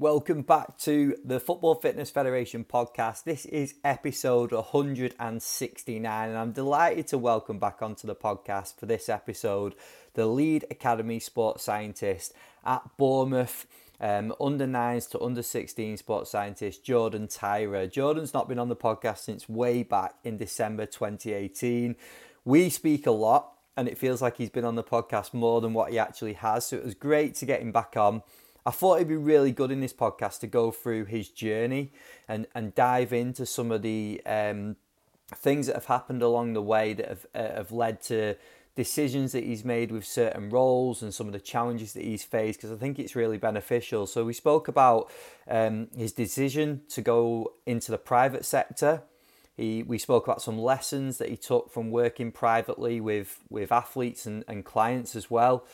Welcome back to the Football Fitness Federation podcast. This is episode 169, and I'm delighted to welcome back onto the podcast for this episode the lead academy sports scientist at Bournemouth. Um, under nines to under 16 sports scientist Jordan Tyrer. Jordan's not been on the podcast since way back in December 2018. We speak a lot, and it feels like he's been on the podcast more than what he actually has. So it was great to get him back on. I thought it'd be really good in this podcast to go through his journey and, and dive into some of the um, things that have happened along the way that have, uh, have led to decisions that he's made with certain roles and some of the challenges that he's faced because I think it's really beneficial. So we spoke about um, his decision to go into the private sector. He, we spoke about some lessons that he took from working privately with, with athletes and, and clients as well.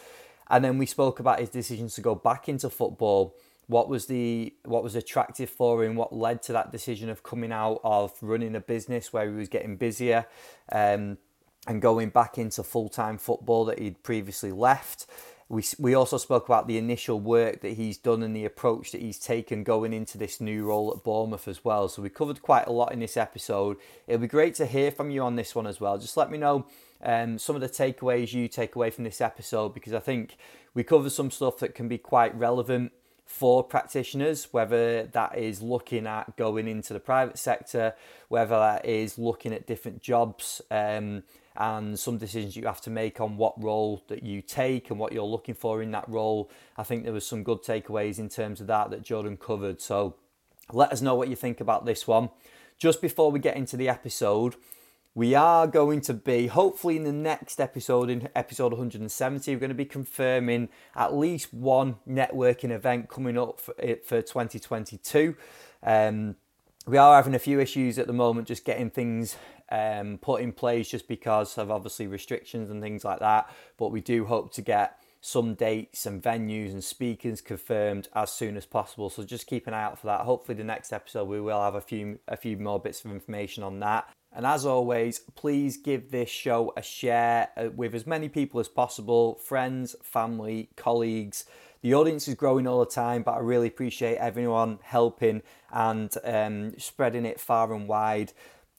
And then we spoke about his decisions to go back into football. What was the what was attractive for him? What led to that decision of coming out of running a business where he was getting busier, um, and going back into full time football that he'd previously left. We, we also spoke about the initial work that he's done and the approach that he's taken going into this new role at Bournemouth as well. So we covered quite a lot in this episode. It'll be great to hear from you on this one as well. Just let me know um, some of the takeaways you take away from this episode because I think we cover some stuff that can be quite relevant for practitioners, whether that is looking at going into the private sector, whether that is looking at different jobs um, and some decisions you have to make on what role that you take and what you're looking for in that role. I think there was some good takeaways in terms of that that Jordan covered. So let us know what you think about this one. Just before we get into the episode, we are going to be, hopefully, in the next episode, in episode 170, we're going to be confirming at least one networking event coming up for, for 2022. Um, we are having a few issues at the moment, just getting things um, put in place, just because of obviously restrictions and things like that. But we do hope to get some dates and venues and speakers confirmed as soon as possible. So just keep an eye out for that. Hopefully, the next episode we will have a few a few more bits of information on that. And as always, please give this show a share uh, with as many people as possible friends, family, colleagues. The audience is growing all the time, but I really appreciate everyone helping and um, spreading it far and wide.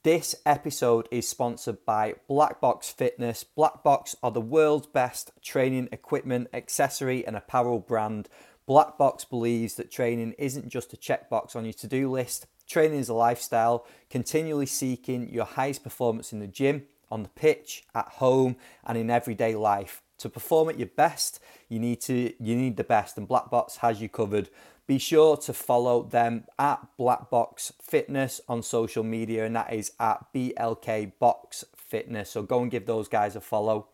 This episode is sponsored by Black Box Fitness. Black Box are the world's best training equipment, accessory, and apparel brand. Black Box believes that training isn't just a checkbox on your to do list, Training is a lifestyle, continually seeking your highest performance in the gym, on the pitch, at home, and in everyday life. To perform at your best, you need to you need the best, and Black Box has you covered. Be sure to follow them at Black Box Fitness on social media, and that is at BLK Box Fitness. So go and give those guys a follow.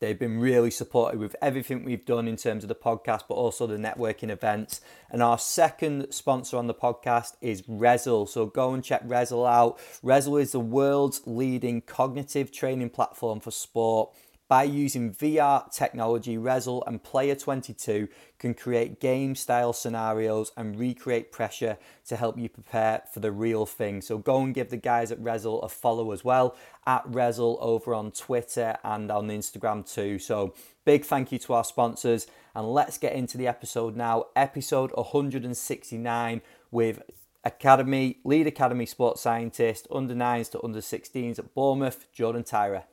They've been really supportive with everything we've done in terms of the podcast, but also the networking events. And our second sponsor on the podcast is Rezzil. So go and check Rezzil out. Rezzil is the world's leading cognitive training platform for sport. By using VR technology, Rezzil and Player 22 can create game style scenarios and recreate pressure to help you prepare for the real thing. So go and give the guys at Rezzil a follow as well at Rezzil over on Twitter and on Instagram too. So big thank you to our sponsors and let's get into the episode now. Episode 169 with Academy, lead Academy sports scientist, under nines to under 16s at Bournemouth, Jordan Tyrer.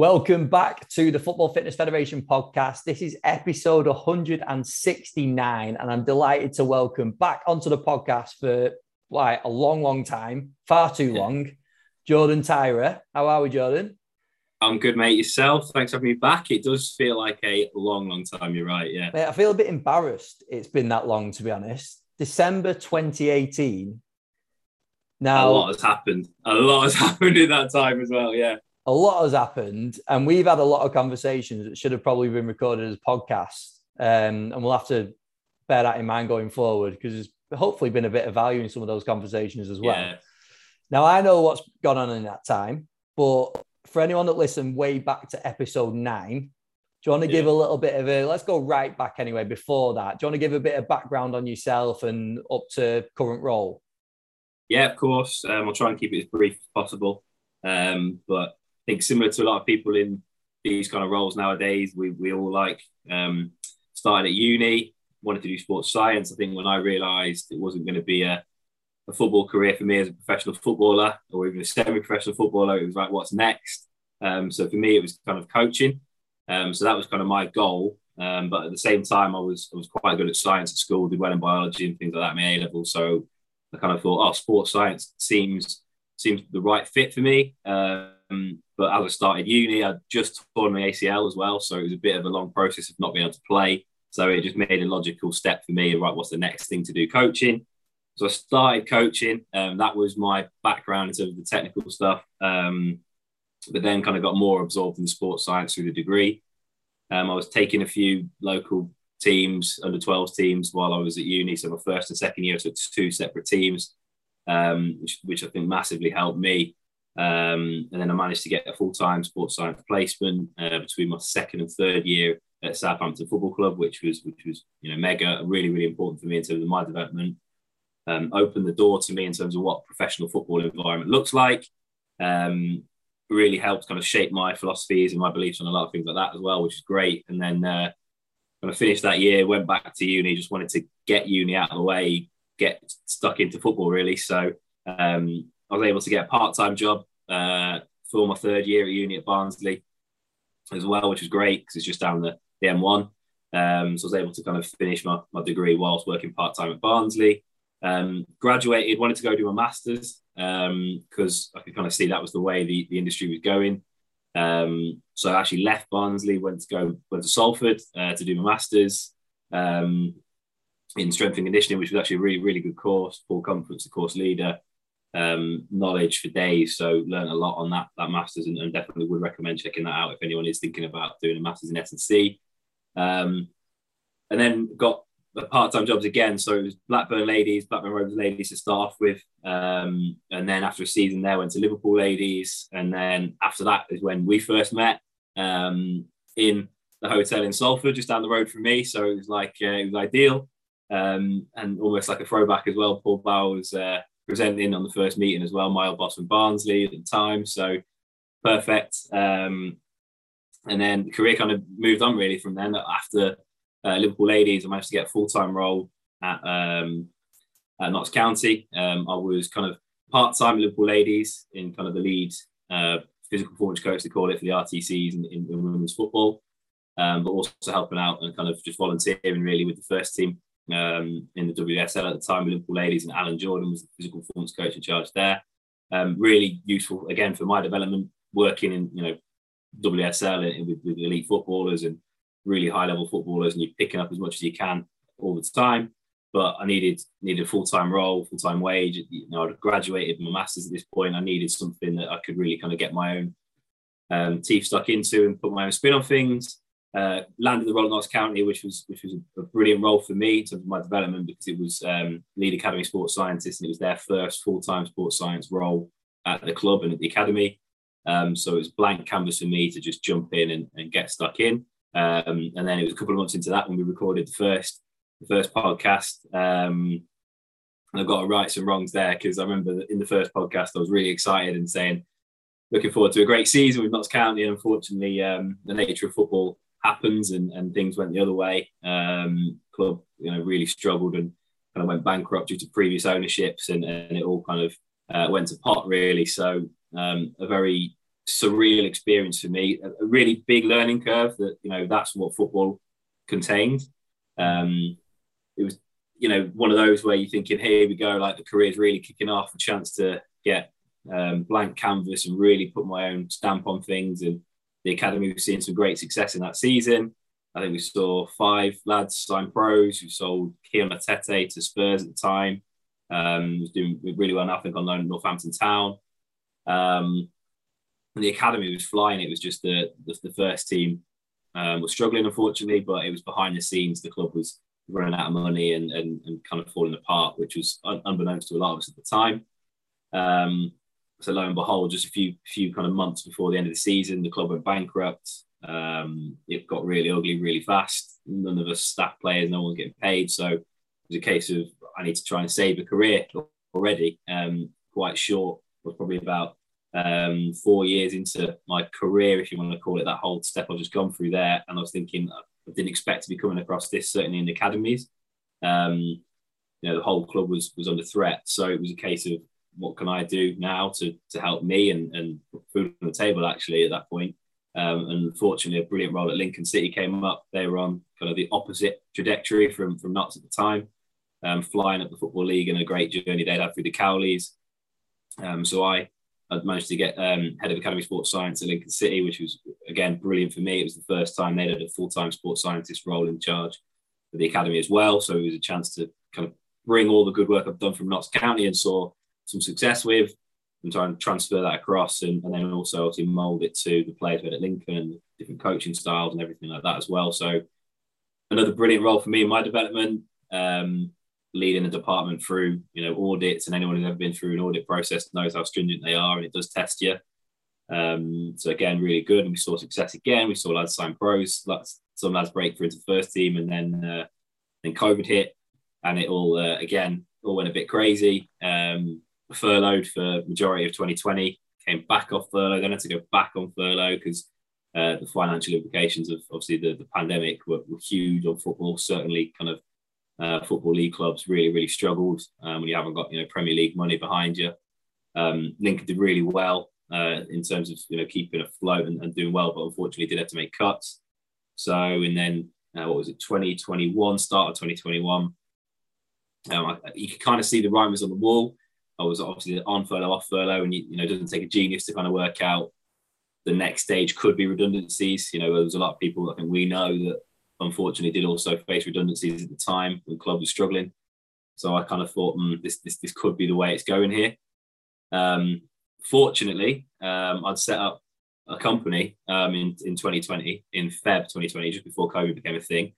Welcome back to the Football Fitness Federation podcast. This is episode 169, and I'm delighted to welcome back onto the podcast for like a long, long time, far too long, Jordan Tyrer. How are we, Jordan? I'm good, mate. Yourself? Thanks for having me back. It does feel like a long, long time. You're right. Yeah. Mate, I feel a bit embarrassed. It's been that long, to be honest. December 2018. Now, a lot has happened. A lot has happened in that time as well. Yeah a lot has happened, and we've had a lot of conversations that should have probably been recorded as podcasts. Um, and we'll have to bear that in mind going forward because there's hopefully been a bit of value in some of those conversations as well. Yeah. Now, I know what's gone on in that time, but for anyone that listened way back to episode nine, do you want to yeah. give a little bit of a let's go right back anyway before that? Do you want to give a bit of background on yourself and up to current role? Yeah, of course. Um, I'll try and keep it as brief as possible. Um, but think similar to a lot of people in these kind of roles nowadays, we, we all like um, started at uni, wanted to do sports science. I think when I realised it wasn't going to be a, a football career for me as a professional footballer or even a semi-professional footballer, it was like, what's next? Um, so for me, it was kind of coaching. Um, so that was kind of my goal. Um, but at the same time, I was I was quite good at science at school, did well in biology and things like that, my A level. So I kind of thought, oh, sports science seems seems the right fit for me. Um, but as I started uni, I just torn my ACL as well, so it was a bit of a long process of not being able to play. So it just made a logical step for me. Right, what's the next thing to do? Coaching. So I started coaching. Um, that was my background in terms of the technical stuff. Um, but then kind of got more absorbed in sports science through the degree. Um, I was taking a few local teams, under 12 teams, while I was at uni. So my first and second year, I took two separate teams, um, which, which, I think massively helped me. Um, and then I managed to get a full time sports science placement uh, between my second and third year at Southampton Football Club, which was which was you know mega, really really important for me in terms of my development. Um, opened the door to me in terms of what professional football environment looks like. Um, really helped kind of shape my philosophies and my beliefs on a lot of things like that as well, which is great. And then uh, when I finished that year, went back to uni, just wanted to get uni out of the way, get stuck into football really. So um, I was able to get a part time job uh, for my third year at uni at Barnsley as well, which was great because it's just down the, the M1. Um, so I was able to kind of finish my, my degree whilst working part time at Barnsley. Um, graduated, wanted to go do my masters because um, I could kind of see that was the way the, the industry was going. Um, so I actually left Barnsley, went to go went to Salford uh, to do my masters um, in strength and conditioning, which was actually a really really good course. Paul Comfort's the course leader, um, knowledge for days. So learned a lot on that that masters, and, and, definitely would recommend checking that out if anyone is thinking about doing a masters in S and C. Um, and then got the part-time jobs again. So it was Blackburn Ladies, Blackburn Rovers Ladies to start off with, um, and then after a season there, went to Liverpool Ladies, and then after that is when we first met um, in the hotel in Salford, just down the road from me. So it was like uh, it was ideal, um, and almost like a throwback as well. Paul Bauer was uh, presenting on the first meeting as well. My old boss from Barnsley at the time, so perfect. Um, and then the career kind of moved on really from then after uh, Liverpool Ladies, I managed to get a full time role at, um, at Notts County. Um, I was kind of part time Liverpool Ladies in kind of the lead uh, physical performance coach, they call it for the RTCs in, in, in women's football, um, but also helping out and kind of just volunteering really with the first team um, in the WSL at the time with Liverpool Ladies, and Alan Jordan was the physical performance coach in charge there. Um, really useful again for my development, working in you know WSL with, with elite footballers and really high level footballers and you're picking up as much as you can all the time. But I needed needed a full time role, full time wage. You know, I'd graduated my masters at this point. I needed something that I could really kind of get my own um, teeth stuck into and put my own spin on things. Uh, landed the role at Notts County, which was which was a, brilliant role for me in terms of my development because it was um, lead academy sports scientist and it was their first full time sports science role at the club and at the academy. Um, so it was blank canvas for me to just jump in and, and get stuck in. Um, and then it was a couple of months into that when we recorded the first the first podcast. Um, and I've got to right some wrongs there because I remember in the first podcast I was really excited and saying, looking forward to a great season with Notts County. And unfortunately, um, the nature of football happens and, and things went the other way. Um, club, you know, really struggled and kind of went bankrupt due to previous ownerships, and, and it all kind of uh, went to pot really. So um, a very surreal experience for me. A, really big learning curve. That you know that's what football contained. Um, it was you know one of those where you're thinking, here we go, like the career's really kicking off, a chance to get um, blank canvas and really put my own stamp on things. And the academy was seeing some great success in that season. I think we saw five lads sign pros who sold Kion Etete to Spurs at the time. Um, was doing really well, I think, on loan at Northampton Town. Um, and the academy was flying. It was just the the, the first team um, was struggling, unfortunately, but it was behind the scenes. The club was running out of money and and, and kind of falling apart, which was un- unbeknownst to a lot of us at the time. Um, so lo and behold, just a few few kind of months before the end of the season, the club went bankrupt. Um, it got really ugly really fast. None of us staff players, no one getting paid. So it was a case of I need to try and save a career already. Um, quite short was probably about um, four years into my career, if you want to call it that whole step I've just gone through there. And I was thinking, I didn't expect to be coming across this, certainly in academies. Um, you know, the whole club was was under threat. So it was a case of what can I do now to to help me and and food on the table actually at that point. Um, and fortunately, a brilliant role at Lincoln City came up. They were on kind of the opposite trajectory from from Notts at the time, um, flying up the football league and a great journey they'd had through the Cowleys. Um, so I managed to get um, head of academy sports science at Lincoln City, which was again brilliant for me. It was the first time they'd had a full time sports scientist role in charge of the academy as well. So it was a chance to kind of bring all the good work I've done from Notts County and saw some success with and try and transfer that across and, and then also obviously mold it to the players we had at Lincoln different coaching styles and everything like that as well. So another brilliant role for me in my development. Um, leading a department through you know audits and anyone who's ever been through an audit process knows how stringent they are and it does test you um, so again really good and we saw success again we saw lads sign pros some lads break through into the first team and then uh, then covid hit and it all uh, again all went a bit crazy um, furloughed for majority of 2020 came back off furlough then had to go back on furlough because uh, the financial implications of obviously the, the pandemic were, were huge on football certainly kind of uh, football league clubs really, really struggled um, when you haven't got you know Premier League money behind you. Um, Lincoln did really well uh, in terms of you know keeping afloat and, and, doing well, but unfortunately did have to make cuts. So and then uh, what was it 2021 start of 2021. Um, I, you could kind of see the writings on the wall. I was obviously on furlough, off furlough, and you, you know it doesn't take a genius to kind of work out the next stage could be redundancies. You know, there was a lot of people I think we know that unfortunately did also face redundancies at the time when the club was struggling. So I kind of thought, mm, this, this, this could be the way it's going here. Um, fortunately, um, I'd set up a company um, in, in 2020, in Feb 2020, just before COVID became a thing.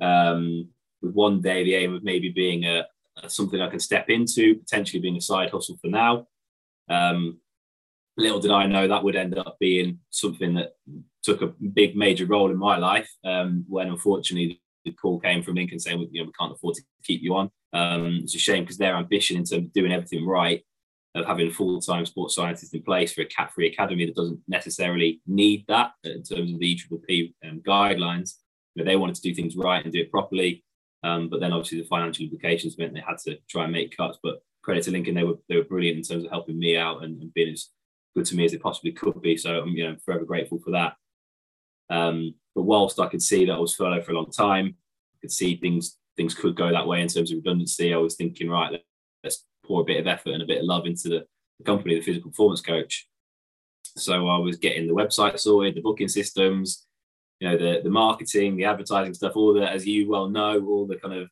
Um, with one day, the aim of maybe being a, a, something I can step into, potentially being a side hustle for now. Um, little did I know that would end up being something that took a big major role in my life um, when unfortunately the call came from Lincoln saying you know we can't afford to keep you on. Um, it's a shame because their ambition in terms of doing everything right, of having a full-time sports scientist in place for a cat-three academy that doesn't necessarily need that in terms of the EPPP um, guidelines. Know, they wanted to do things right and do it properly, um, but then obviously the financial implications meant they had to try and make cuts. But credit to Lincoln, they were they were brilliant in terms of helping me out and, and being as good to me as they possibly could be. So I'm you know forever grateful for that. Um, but whilst I could see that I was furloughed for a long time, I could see things things could go that way in terms of redundancy. I was thinking, right, let's pour a bit of effort and a bit of love into the, the company, the physical performance coach. So I was getting the website sorted, the booking systems, you know, the the marketing, the advertising stuff, all the as you well know, all the kind of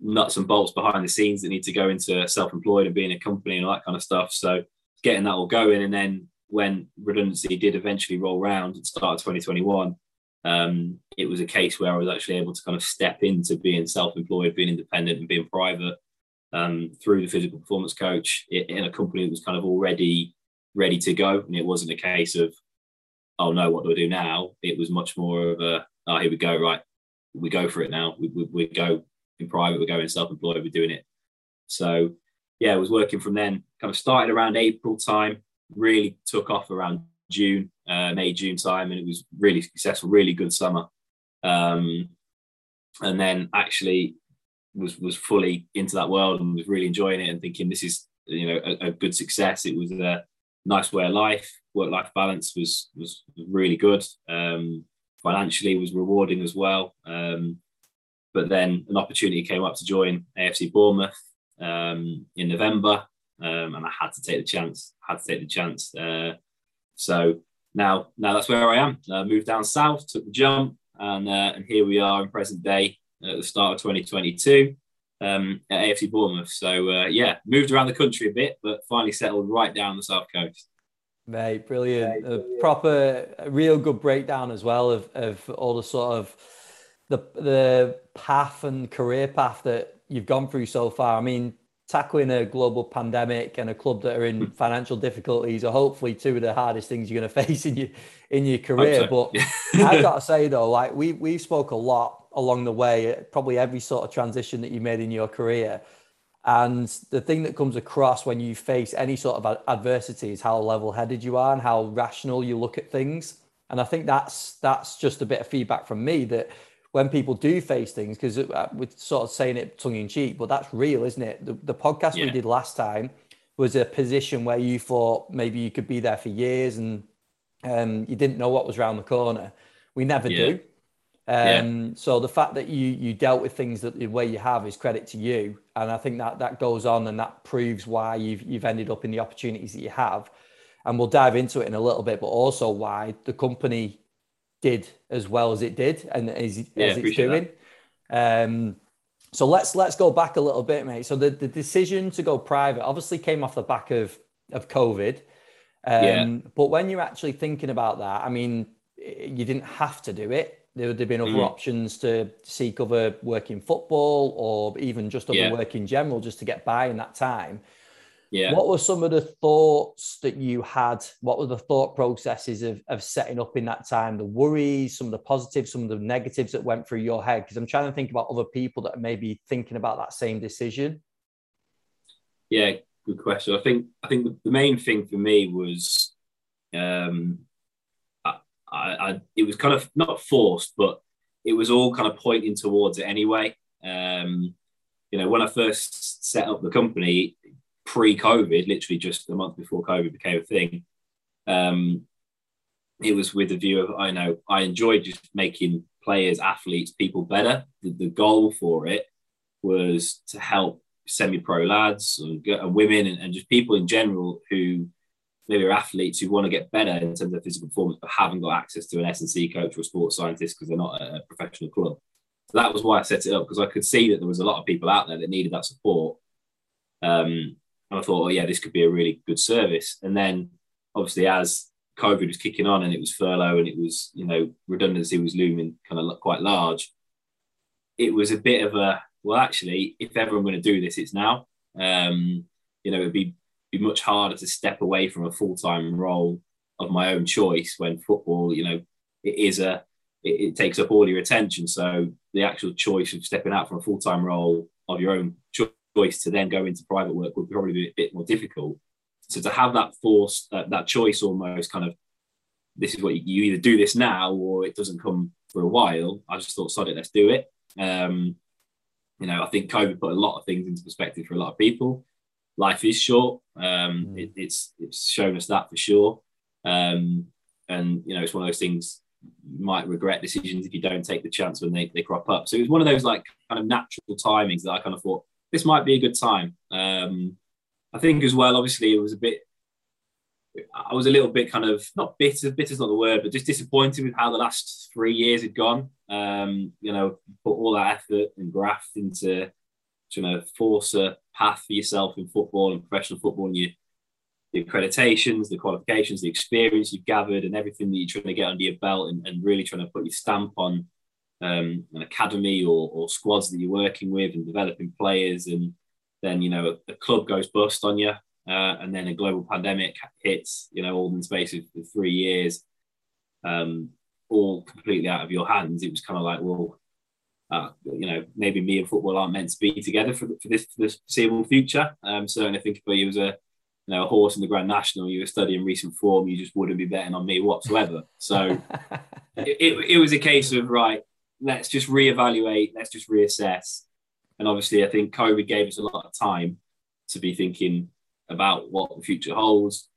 nuts and bolts behind the scenes that need to go into self-employed and being a company and all that kind of stuff. So getting that all going, and then when redundancy did eventually roll around at the start of 2021, um, it was a case where I was actually able to kind of step into being self-employed, being independent, and being private um, through the physical performance coach in a company that was kind of already ready to go. And it wasn't a case of, oh no, what do I do now? It was much more of a, oh, here we go, right, we go for it now. We, we, we go in private, we're going self-employed, we're doing it. So yeah, I was working from then. Kind of started around April time, really took off around June, uh, May, June time, and it was really successful, really good summer. Um, and then actually was was fully into that world and was really enjoying it and thinking this is you know a, a good success. It was a nice way of life. Work life balance was was really good. Um, financially was rewarding as well. Um, but then an opportunity came up to join AFC Bournemouth um, in November, um, and I had to take the chance. Had to take the chance. Uh, so now, now that's where I am. Uh, moved down south, took the jump, and uh, and here we are in present day at the start of 2022 um, at AFC Bournemouth. So uh, yeah, moved around the country a bit, but finally settled right down the south coast. Mate, brilliant. Mate, brilliant. A proper, a real good breakdown as well of, of all the sort of the the path and career path that you've gone through so far. I mean, tackling a global pandemic and a club that are in hmm. financial difficulties are hopefully two of the hardest things you're going to face in your in your career. So. But I've got to say though, like we we spoke a lot along the way, probably every sort of transition that you made in your career. And the thing that comes across when you face any sort of adversity is how level-headed you are and how rational you look at things. And I think that's that's just a bit of feedback from me that when people do face things, because uh, we're sort of saying it tongue in cheek, but that's real, isn't it? The, the podcast yeah. we did last time was a position where you thought maybe you could be there for years and um, you didn't know what was around the corner. We never yeah. do. Um, yeah. So the fact that you you dealt with things that the way you have is credit to you, and I think that that goes on and that proves why you've you've ended up in the opportunities that you have, and we'll dive into it in a little bit, but also why the company did as well as it did and as, yeah, as it's doing. Um, so let's let's go back a little bit, mate. So the, the decision to go private obviously came off the back of of COVID. Um, yeah. But when you're actually thinking about that, I mean, you didn't have to do it there would have been other mm. options to seek other work in football or even just other yeah. work in general just to get by in that time. Yeah. What were some of the thoughts that you had? What were the thought processes of, of setting up in that time? The worries, some of the positives, some of the negatives that went through your head? Because I'm trying to think about other people that are maybe thinking about that same decision. Yeah, good question. I think I think the, the main thing for me was um, I, I, it was kind of not forced, but it was all kind of pointing towards it anyway. Um, you know, when I first set up the company pre-COVID, literally just a month before COVID became a thing, um, it was with the view of I know I enjoyed just making players, athletes, people better. The, the goal for it was to help semi-pro lads and, and women and, and, just people in general who maybe are athletes who want to get better in terms of physical performance, but haven't got access to an S&C coach or a sports scientist because they're not a professional club. So that was why I set it up because I could see that there was a lot of people out there that needed that support. Um, and I thought, oh yeah, this could be a really good service. And then obviously as COVID was kicking on and it was furlough and it was, you know, redundancy was looming kind of quite large. It was a bit of a, well, actually, if ever I'm going to do this, it's now. Um, you know, it'd be be much harder to step away from a full time role of my own choice when football, you know, it is a it, it, takes up all your attention. So the actual choice of stepping out from a full time role of your own choice to then go into private work would probably be a bit more difficult. So to have that force, uh, that choice, almost kind of, this is what you, you, either do this now or it doesn't come for a while. I just thought, sod it, let's do it. Um, you know, I think COVID put a lot of things into perspective for a lot of people life is short. Um, mm. it, it's it's shown us that for sure. Um, and you know, it's one of those things you might regret decisions if you don't take the chance when they, they crop up. So it was one of those like kind of natural timings that I kind of thought this might be a good time. Um, I think as well, obviously, it was a bit. I was a little bit kind of not bitter. Bitter's not the word, but just disappointed with how the last three years had gone. Um, you know, put all that effort and graft into trying to force a path for yourself in football and professional football and you the accreditations, the qualifications, the experience you've gathered, and everything that you're trying to get under your belt, and, and really trying to put your stamp on um, an academy or, or, squads that you're working with and developing players. And then, you know, a, a club goes bust on you, uh, and then a global pandemic hits, you know, all in the space of, of three years, um, all completely out of your hands. It was kind of like, well, uh, you know, maybe me and football aren't meant to be together for, for this for foreseeable future. Um, certainly, I think if he was a you know a horse in the Grand National, you were studying recent form, you just wouldn't be betting on me whatsoever. So it, it, it was a case of right, let's just reevaluate, let's just reassess. And obviously, I think COVID gave us a lot of time to be thinking about what the future holds,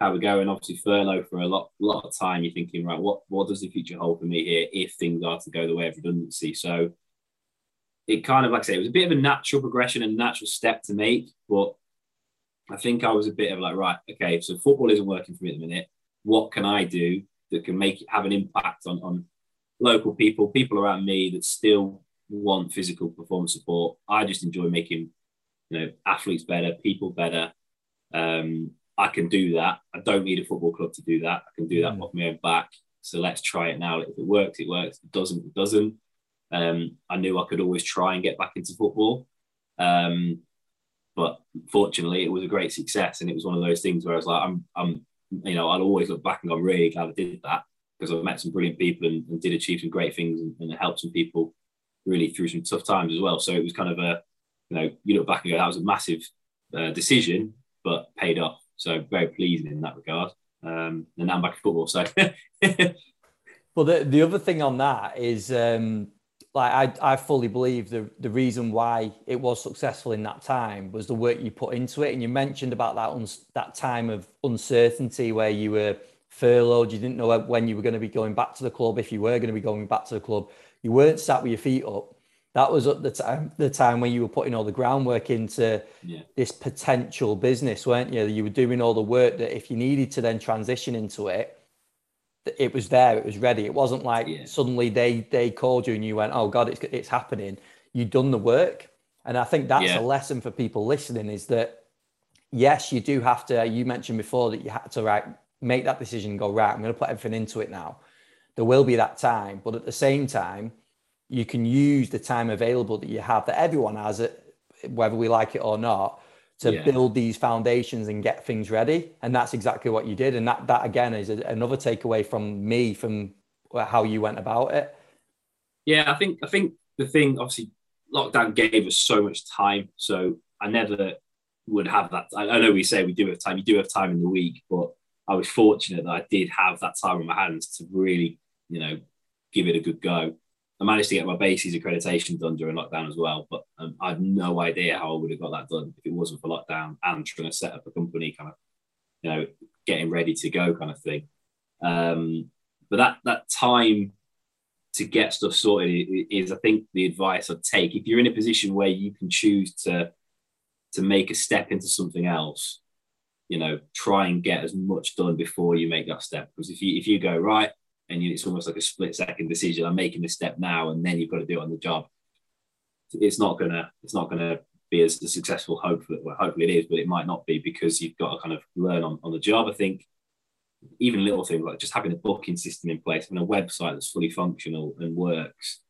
how we're going. Obviously, furlough for a lot, lot of time. You're thinking, right, what, what does the future hold for me here if things are to go the way of redundancy? So it kind of, like I say, it was a bit of a natural progression and natural step to make. But I think I was a bit of like, right, okay, so football isn't working for me at the minute. What can I do that can make it have an impact on, on local people, people around me that still want physical performance support? I just enjoy making, you know, athletes better, people better. Um, I can do that. I don't need a football club to do that. I can do that mm. off my own back. So let's try it now. If it works, it works. If it doesn't, it doesn't. Um, I knew I could always try and get back into football. Um, but fortunately, it was a great success. And it was one of those things where I was like, I'm, I'm you know, I'll always look back and go, I'm really glad I did that because I've met some brilliant people and, and did achieve some great things and, and helped some people really through some tough times as well. So it was kind of a, you know, you look back and go, that was a massive uh, decision, but paid off. So very pleasing in that regard. Um, and now I'm back in football. So, well, the, the other thing on that is um, like I, I fully believe the the reason why it was successful in that time was the work you put into it. And you mentioned about that that time of uncertainty where you were furloughed, you didn't know when you were going to be going back to the club, if you were going to be going back to the club, you weren't sat with your feet up. That was at the time the time when you were putting all the groundwork into yeah. this potential business, weren't you? You were doing all the work that if you needed to then transition into it, it was there, it was ready. It wasn't like yeah. suddenly they they called you and you went, "Oh God, it's it's happening." You'd done the work, and I think that's yeah. a lesson for people listening: is that yes, you do have to. You mentioned before that you had to right make that decision and go right. I'm going to put everything into it now. There will be that time, but at the same time, you can use the time available that you have that everyone has it, whether we like it or not to yeah. build these foundations and get things ready. And that's exactly what you did. And that, that again is another takeaway from me from how you went about it. Yeah, I think, I think the thing, obviously, lockdown gave us so much time. So I never would have that. I, know we say we do have time, you do have time in the week, but I was fortunate that I did have that time on my hands to really, you know, give it a good go. I managed to get my BASES accreditation done during lockdown as well, but um, I have no idea how I would have got that done if it wasn't for lockdown and trying to set up a company, kind of, you know, getting ready to go, kind of thing. Um, but that that time to get stuff sorted is, I think, the advice I'd take. If you're in a position where you can choose to to make a step into something else, you know, try and get as much done before you make that step. Because if you if you go right, and it's almost like a split second decision. I'm making this step now, and then you've got to do it on the job. It's not gonna it's not gonna be as successful. Hopefully, well, hopefully it is, but it might not be because you've got to kind of learn on, on the job. I think even little things like just having a booking system in place, having a website that's fully functional and works.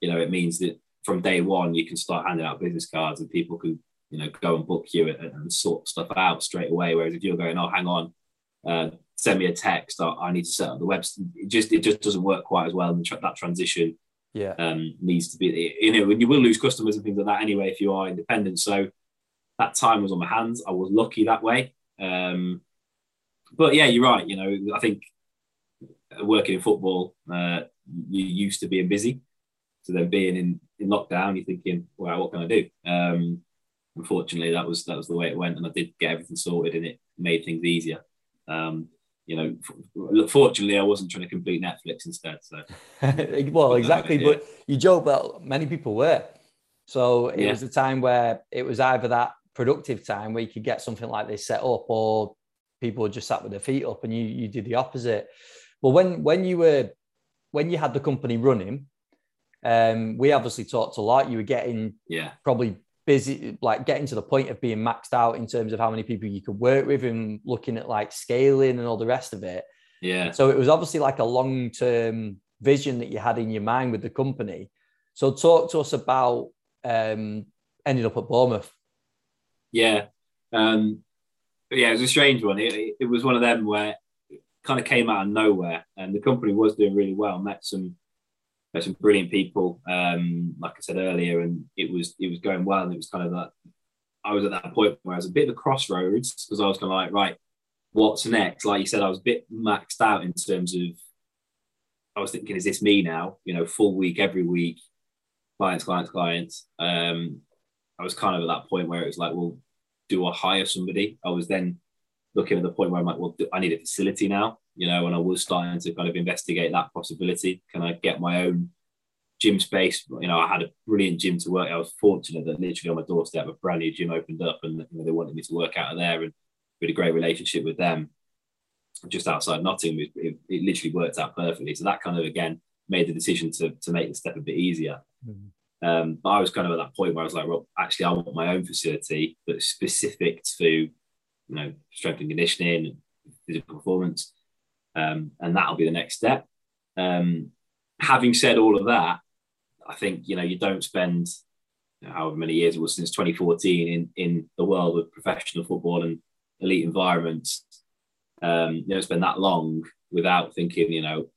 You know, it means that from day one you can start handing out business cards and people can you know go and book you and, and sort stuff out straight away. Whereas if you're going, oh, hang on, uh, send me a text. I, I need to set up the website. It just it just doesn't work quite as well. And that transition yeah um, needs to be you know you will lose customers and things like that anyway if you are independent. So that time was on my hands. I was lucky that way. Um, but yeah, you're right. You know, I think working in football, uh, you used to being busy. So then being in, in lockdown, you're thinking, well, what can I do? Um, unfortunately, that was that was the way it went, and I did get everything sorted, and it made things easier. Um, you know, fortunately, I wasn't trying to complete Netflix instead. So, well, exactly. But you joke, but many people were. So it yeah. was a time where it was either that productive time where you could get something like this set up, or people just sat with their feet up, and you you did the opposite. But when when you were when you had the company running, um, we obviously talked a lot. You were getting yeah probably busy, like getting to the point of being maxed out in terms of how many people you could work with and looking at like scaling and all the rest of it. Yeah. So it was obviously like a long term vision that you had in your mind with the company. So talk to us about um, ending up at Bournemouth. Yeah. Um, yeah, it was a strange one. It, it was one of them where it kind of came out of nowhere and the company was doing really well. Met some met some brilliant people, um, like I said earlier, and it was it was going well, and it was kind of that. I was at that point where I was a bit of a crossroads because I was kind of like, right, what's next? Like you said, I was a bit maxed out in terms of. I was thinking, is this me now? You know, full week every week, clients, clients, clients. Um, I was kind of at that point where it was like, well, do I hire somebody? I was then looking at the point where I'm like, well, I need a facility now you know, and I was starting to kind of investigate that possibility. Can I get my own gym space? You know, I had a brilliant gym to work. I was fortunate that literally on my doorstep, a brand new gym opened up, and you know, they wanted me to work out of there, and we had a great relationship with them. Just outside Nottingham, it, it, it literally worked out perfectly. So that kind of again made the decision to to make the step a bit easier. Mm-hmm. Um, but I was kind of at that point where I was like, well, actually, I want my own facility that's specific to, you know, strength and conditioning, physical performance um, and that'll be the next step. Um, having said all of that, I think you know you don't spend you know, however many years it was since 2014 in in the world of professional football and elite environments. Um, you don't spend that long without thinking, you know,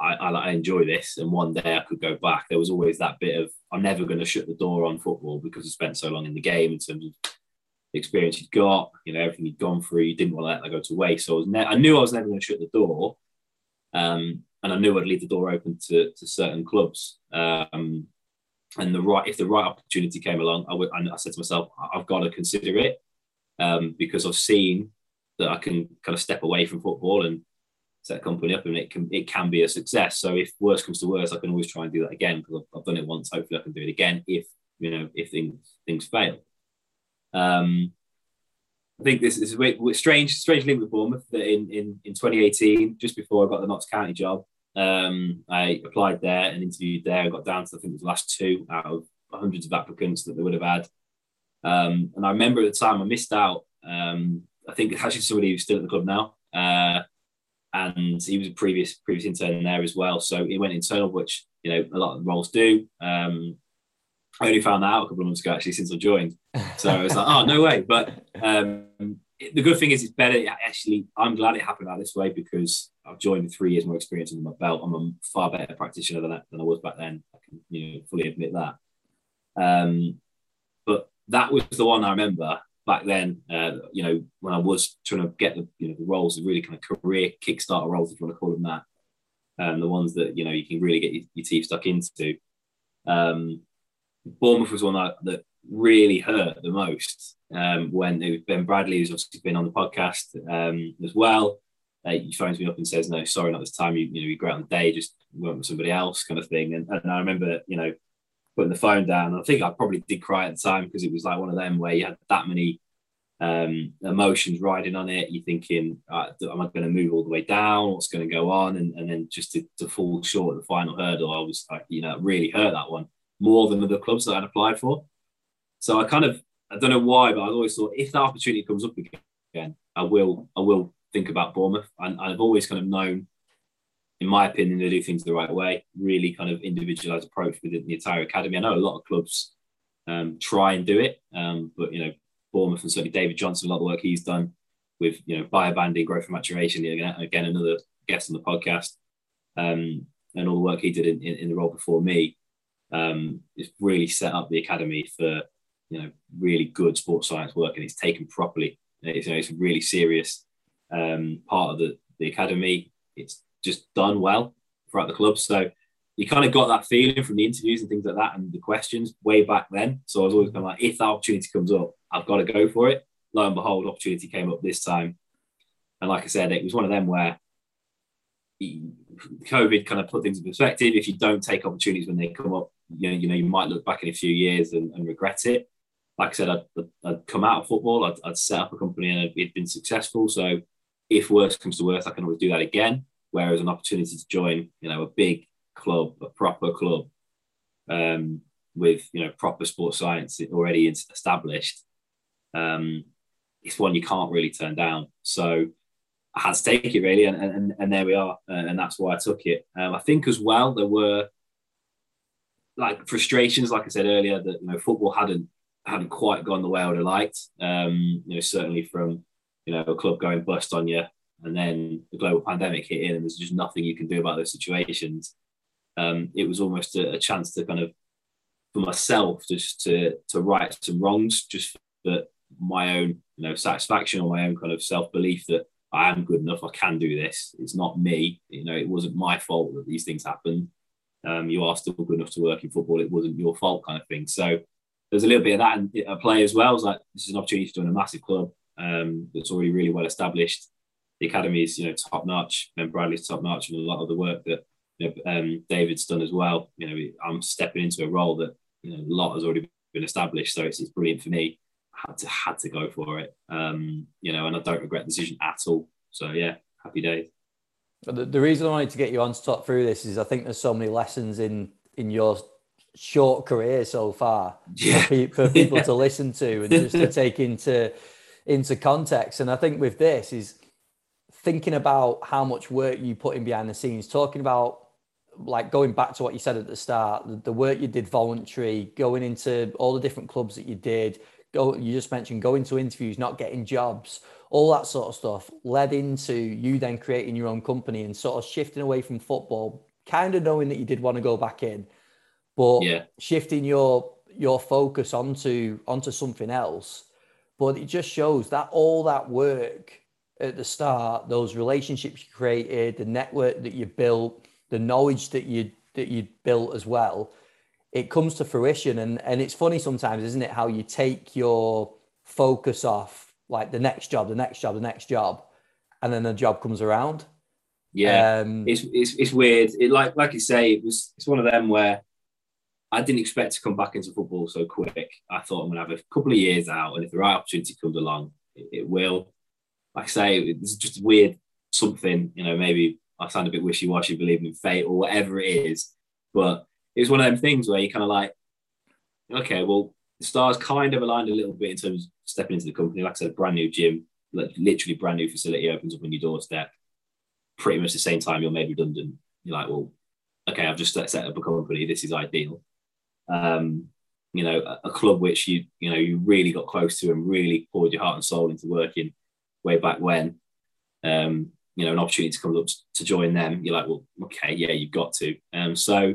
I, I, I, enjoy this, and one day I could go back. There was always that bit of I'm never going to shut the door on football because I spent so long in the game in terms of experience you'd got, you know, everything you'd gone through, you didn't want to let that go to waste. So I, ne- I knew I was never going to shut the door. Um, and I knew I'd leave the door open to, to certain clubs. Um, and the right, if the right opportunity came along, I said to myself, I've got to consider it um, because I've seen that I can kind of step away from football and set a company up, and it can it can be a success. So if worst comes to worst, I can always try and do that again because I've, I've done it once. Hopefully, I can do it again if you know if things things fail. Um, I think this is a strange, strange link with Bournemouth that in, in, in 2018, just before I got the Notts County job, um, I applied there and interviewed there. I got down to I think it was the last two out of hundreds of applicants that they would have had. Um, and I remember at the time I missed out. Um, I think actually somebody who's still at the club now, uh, and he was a previous previous intern there as well. So he went internal, which you know a lot of roles do. Um, I only found that out a couple of months ago actually since I joined. So I was like, oh no way. But um, the good thing is it's better. Actually, I'm glad it happened out this way because I've joined with three years more experience under my belt. I'm a far better practitioner than, than I was back then. I can you know fully admit that. Um, but that was the one I remember back then. Uh, you know when I was trying to get the you know the roles, the really kind of career kickstarter roles, if you want to call them that, um, the ones that you know you can really get your, your teeth stuck into. Um, Bournemouth was one that, that really hurt the most um, when it Ben Bradley, who's obviously been on the podcast um, as well. Uh, he phones me up and says, "No, sorry, not this time. You, you know, you great on the day, just went with somebody else, kind of thing." And, and I remember, you know, putting the phone down. I think I probably did cry at the time because it was like one of them where you had that many um, emotions riding on it. You're thinking, uh, "Am I going to move all the way down? What's going to go on?" And, and then just to, to fall short at the final hurdle, I was like, you know, really hurt that one more than other clubs that I'd applied for. So I kind of, I don't know why, but I always thought if that opportunity comes up again, I will, I will think about Bournemouth. And I've always kind of known, in my opinion, they do things the right way. Really kind of individualized approach within the entire academy. I know a lot of clubs um, try and do it, um, but you know, Bournemouth and certainly David Johnson, a lot of the work he's done with you know biobanding, growth and maturation. Again, again another guest on the podcast, um, and all the work he did in, in, in the role before me um, it's really set up the academy for you know really good sports science work, and it's taken properly. It's, you know, it's a really serious um, part of the, the academy. It's just done well throughout the club. So you kind of got that feeling from the interviews and things like that and the questions way back then. So I was always kind of like, if that opportunity comes up, I've got to go for it. Lo and behold, opportunity came up this time. And like I said, it was one of them where COVID kind of put things in perspective. If you don't take opportunities when they come up, you know, you know, you might look back in a few years and, and regret it. Like I said, I'd, I'd come out of football, I'd, I'd, set up a company and it'd been successful. So if worse comes to worse, I can always do that again. Whereas an opportunity to join, you know, a big club, a proper club, um, with you know proper sports science already established, um, it's one you can't really turn down. So I had to take it really, and and, and there we are, uh, and that's why I took it. Um, I think as well there were like frustrations, like I said earlier, that you know football hadn't hadn't quite gone the way I would have liked. Um, you know, certainly from you know a club going bust on you, and then the global pandemic hit in, and there's just nothing you can do about those situations. Um, it was almost a, a, chance to kind of for myself just to to right some wrongs, just for my own you know satisfaction or my own kind of self belief that I am good enough. I can do this. It's not me. You know, it wasn't my fault that these things happened. Um, you are still good enough to work in football. It wasn't your fault, kind of thing. So there's a little bit of that at play as well. It's like this is an opportunity to join a massive club um, that's already really well established. The academy is, you know, top notch. Ben Bradley's top notch, and a lot of the work that you know, um, David's done as well. You know, I'm stepping into a role that you know a lot has already been established, so it's, it's brilliant for me had to had to go for it. Um, you know, and I don't regret the decision at all. So yeah, happy days. The, the reason I wanted to get you on to talk through this is I think there's so many lessons in in your short career so far yeah. for, for, people yeah. to listen to and just to take into into context. And I think with this is thinking about how much work you put in behind the scenes, talking about like going back to what you said at the start, the, the work you did voluntary, going into all the different clubs that you did, go you just mentioned going to interviews not getting jobs all that sort of stuff led into you then creating your own company and sort of shifting away from football kind of knowing that you did want to go back in but yeah. shifting your your focus onto onto something else but it just shows that all that work at the start those relationships you created the network that you built the knowledge that you that you built as well, it comes to fruition. And and it's funny sometimes, isn't it, how you take your focus off like the next job, the next job, the next job, and then the job comes around. Yeah, um, it's, it's it's weird. It like like you say, it was it's one of them where I didn't expect to come back into football so quick. I thought I'm gonna have a couple of years out, and if the right opportunity comes along, it, it will. Like I say, it's just weird something. You know, maybe I sound a bit wishy washy, believing in fate or whatever it is, but it was one of them things where you kind of like, okay, well, the stars kind of aligned a little bit in terms of stepping into the company. Like I said, brand new gym, like literally brand new facility opens up on your doorstep. Pretty much the same time you're made redundant. You're like, well, okay, I've just set up a company. This is ideal. Um, you know, a, a, club which you you know you really got close to and really poured your heart and soul into working way back when. Um, you know, an opportunity comes up to join them. You're like, well, okay, yeah, you've got to. Um, so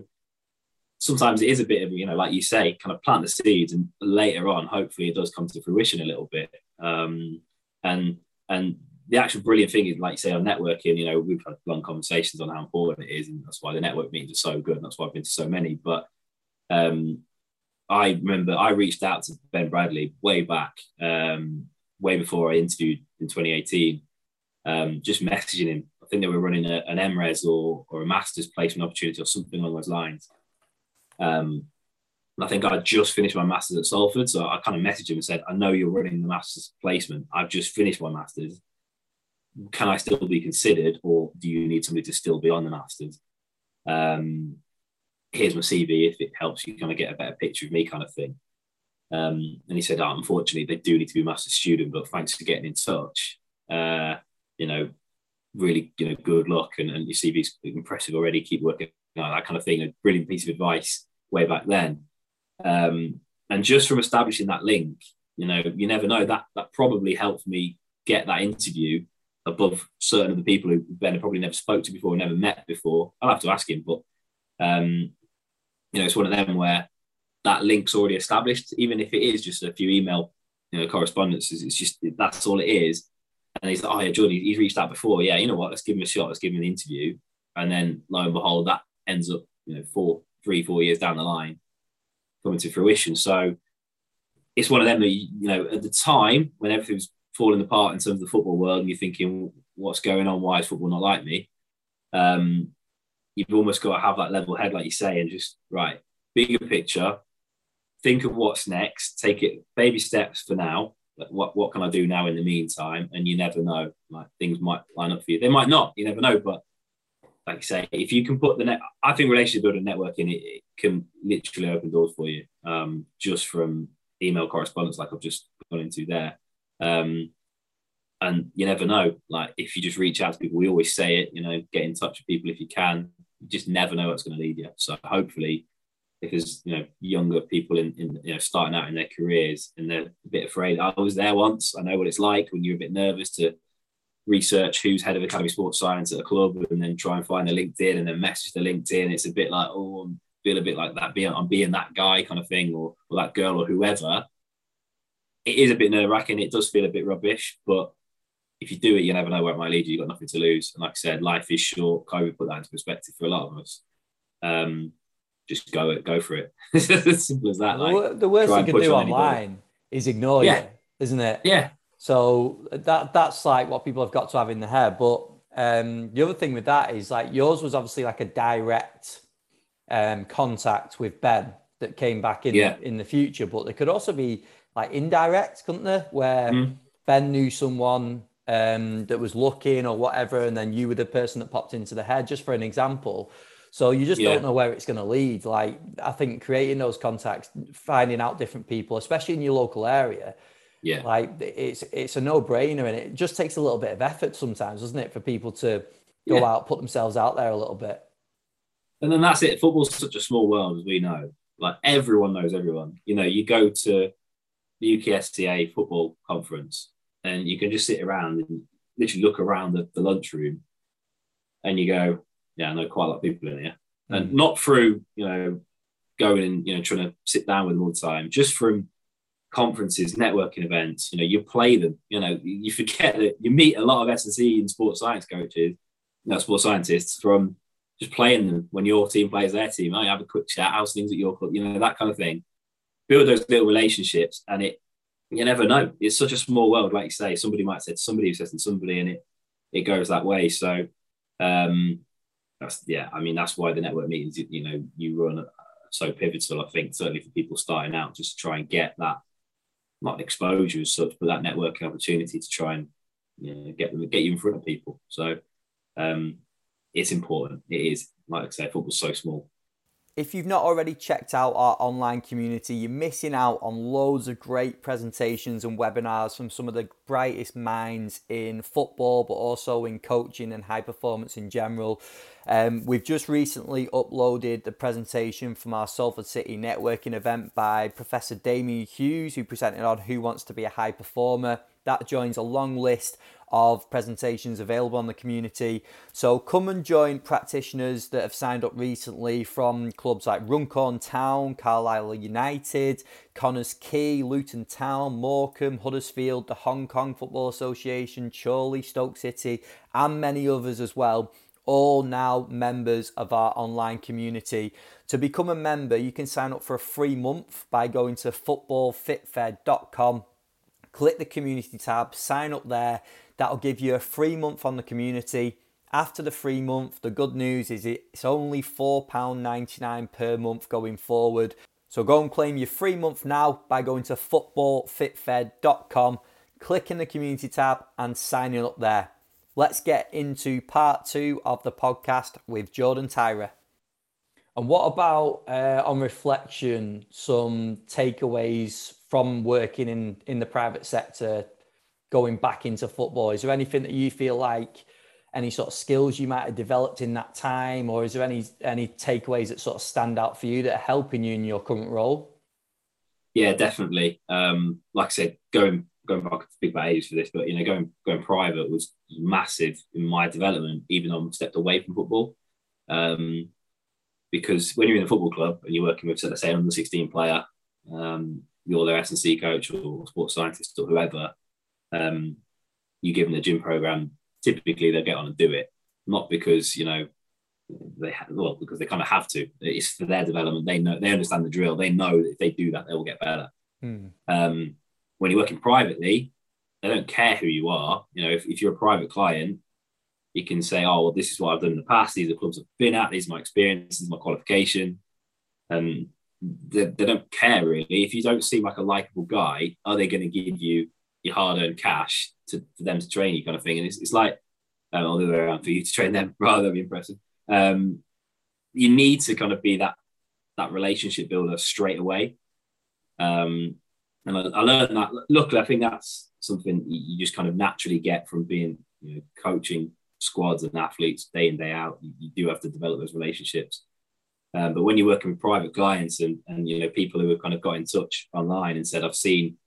sometimes it is a bit of you know like you say kind of plant the seeds and later on hopefully it does come to fruition a little bit. Um, and and the actual brilliant thing is like you say on networking you know we've had long conversations on how important it is and that's why the network meetings are so good and that's why i've been to so many. But um, i remember i reached out to ben bradley way back um, way before i interviewed in 2018 um, just messaging him. I think they were running a, an mres or, or a master's placement opportunity or something along those lines um, I think I just finished my masters at Salford, so I kind of messaged him and said, "I know you're running the masters placement. I've just finished my masters. Can I still be considered, or do you need somebody to still be on the masters?" Um, here's my CV if it helps you kind of get a better picture of me, kind of thing. Um, and he said, oh, unfortunately, they do need to be a master's student, but thanks for getting in touch. Uh, you know, really, you know, good luck, and, and your CV's impressive already. Keep working, you know, that kind of thing. A brilliant piece of advice way back then. Um, and just from establishing that link, you know, you never know that that probably helped me get that interview above certain of the people who Ben had probably never spoke to before, never met before. I'll have to ask him, but um, you know, it's one of them where that link's already established, even if it is just a few email, you know, correspondences. It's just that's all it is. And he's like, oh yeah, Jordan, he's reached out before. Yeah, you know what? Let's give him a shot. Let's give him an interview. And then lo and behold, that ends up, you know, four, three, four years down the line coming to fruition. So it's one of them that, you know, at the time when everything was falling apart in terms of the football world and you're thinking, what's going on? Why is football not like me? Um, you've almost got to have that level head, like you say, and just, right, bigger picture, think of what's next, take it baby steps for now. what, what can I do now in the meantime? And you never know, like things might line up for you. They might not, you never know, but like I say, if you can put the net, I think relationship building networking it, it can literally open doors for you um, just from email correspondence, like I've just gone into there. Um, and you never know, like if you just reach out to people, we always say it, you know, get in touch with people if you can. You just never know what's going to lead you. So hopefully, if there's you know younger people in, in you know starting out in their careers and they're a bit afraid, I was there once. I know what it's like when you're a bit nervous to research who's head of academy sports science at a club and then try and find a LinkedIn and then message the LinkedIn. It's a bit like, oh, I'm feel a bit like that, being I'm being that guy kind of thing or, or that girl or whoever. It is a bit nerve wracking. It does feel a bit rubbish, but if you do it, you never know where it might lead you. You've got nothing to lose. And like I said, life is short. COVID put that into perspective for a lot of us. Um, just go it, go for it. as simple as that. Like, the worst you can do online anybody. is ignore yeah. you, isn't it? Yeah. So that that's like what people have got to have in their head. But um, the other thing with that is like yours was obviously like a direct um, contact with Ben that came back in yeah. in the future, but there could also be like indirect, couldn't there, where mm. Ben knew someone um, that was looking or whatever, and then you were the person that popped into the head, just for an example. So you just yeah. don't know where it's going to lead. Like I think creating those contacts, finding out different people, especially in your local area, yeah. Like it's it's a no-brainer and it just takes a little bit of effort sometimes doesn't it for people to go yeah. out put themselves out there a little bit. And then that's it. Football's such a small world as we know. Like everyone knows everyone. You know you go to the UKSCA football conference and you can just sit around and literally look around the, the lunchroom and you go yeah I know quite a lot of people in here. Mm. and not through you know going and you know trying to sit down with them all the time just from conferences, networking events, you know, you play them, you know, you forget that you meet a lot of S&C and sports science coaches, know, sports scientists from just playing them when your team plays their team. I have a quick chat. How's things at your club? You know that kind of thing. Build those little relationships, and it you never know. It's such a small world, like you say. Somebody might say to somebody who says to somebody, and it it goes that way. So um, that's yeah. I mean, that's why the network meetings, you know, you run so pivotal. I think certainly for people starting out, just to try and get that not exposure as such, but that networking opportunity to try and you know, get them get you in front of people. So um, it's important. It is like I say, football's so small. If you've not already checked out our online community, you're missing out on loads of great presentations and webinars from some of the brightest minds in football, but also in coaching and high performance in general. Um, we've just recently uploaded the presentation from our Salford City networking event by Professor Damian Hughes, who presented on Who Wants to Be a High Performer. That joins a long list of presentations available on the community. So come and join practitioners that have signed up recently from clubs like Runcorn Town, Carlisle United, Connah's Quay, Luton Town, Morecambe, Huddersfield, the Hong Kong Football Association, Chorley, Stoke City, and many others as well. All now members of our online community. To become a member, you can sign up for a free month by going to footballfitfed.com click the community tab, sign up there. That'll give you a free month on the community. After the free month, the good news is it's only £4.99 per month going forward. So go and claim your free month now by going to footballfitfed.com, clicking the community tab, and signing up there. Let's get into part two of the podcast with Jordan Tyrer. And what about, uh, on reflection, some takeaways from working in, in the private sector going back into football? Is there anything that you feel like any sort of skills you might have developed in that time, or is there any any takeaways that sort of stand out for you that are helping you in your current role? Yeah, definitely. Um, like I said, going going back to speak about age for this, but you know, going going private was massive in my development, even though I stepped away from football. Um, because when you're in a football club and you're working with, let's say, an under 16 player, um, you're their S and C coach or sports scientist or whoever, um, you give them the gym program, typically they'll get on and do it, not because you know they ha- well because they kind of have to. It's for their development. They know they understand the drill. They know that if they do that, they will get better. Mm. Um, when you're working privately, they don't care who you are. You know, if, if you're a private client, you can say, "Oh, well, this is what I've done in the past. These are clubs I've been at. These are my experience. This is my qualification." And they, they don't care really. If you don't seem like a likable guy, are they going to give you your hard-earned cash to, for them to train you, kind of thing. And it's, it's like um, all the way around for you to train them rather than be impressive. Um, you need to kind of be that that relationship builder straight away. Um, and I, I, learned that. Luckily, I think that's something you just kind of naturally get from being you know, coaching squads and athletes day in day out. You, you do have to develop those relationships. Um, but when you're working with private clients and, and you know people who have kind of got in touch online and said, "I've seen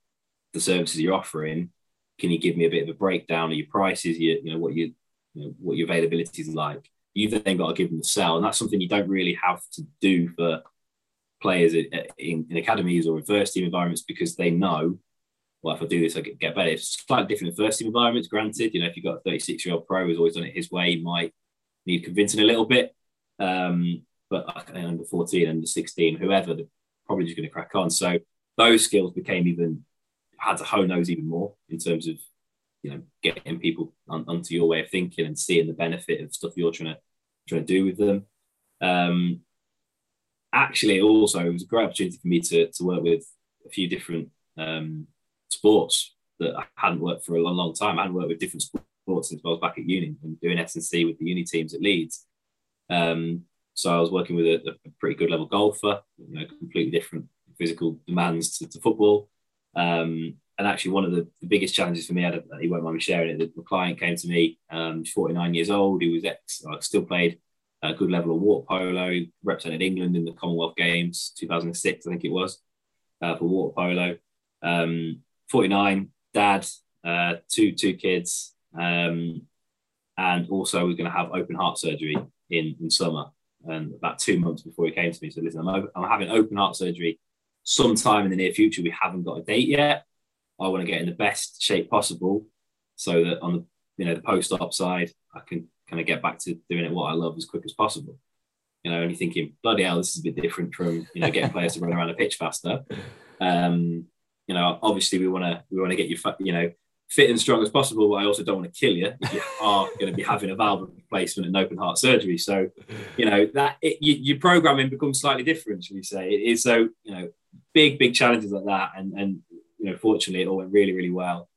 the services you're offering. Can you give me a bit of a breakdown of your prices, your, you know, what you, you know, what your availability is like? You've then got to give them the sell, and that's something you don't really have to do for players in, in, academies or reverse team environments because they know, well, if I do this, I get better. It's slightly different in first team environments. Granted, you know, if you've got a 36 year old pro who's always done it his way, he might need convincing a little bit. Um, but under 14, under 16, whoever, they're probably just going to crack on. So those skills became even had to hone those even more in terms of you know getting people on, onto your way of thinking and seeing the benefit of stuff you're trying to trying to do with them. Um, actually, also it was a great opportunity for me to to work with a few different um, sports that I hadn't worked for a long, long time. I hadn't worked with different sports since I was back at uni and doing S and C with the uni teams at Leeds. Um, so I was working with a, a, pretty good level golfer, you know, completely different physical demands to, to football. Um, and actually, one of the, the, biggest challenges for me, I he won't mind me sharing it. The, client came to me, um, 49 years old. He was ex, uh, still played a good level of water polo. Represented England in the Commonwealth Games 2006, I think it was, uh, for water polo. Um, 49, dad, uh, two two kids, um, and also we're going to have open heart surgery in, in summer. And about two months before he came to me, so listen, I'm, I'm having open heart surgery sometime in the near future. We haven't got a date yet. I want to get in the best shape possible so that on the you know the post op side, I can kind of get back to doing it what I love as quick as possible. You know, you're thinking, bloody hell, this is a bit different from you know getting players to run around a pitch faster. Um, you know, obviously we want to we want to get you you know fit and strong as possible, but I also don't want to kill you if you are going to be having a valve replacement and open heart surgery. So, you know that it, you, your programming becomes slightly different, should we say? It is so you know big big challenges like that, and and you know fortunately it all went really really well.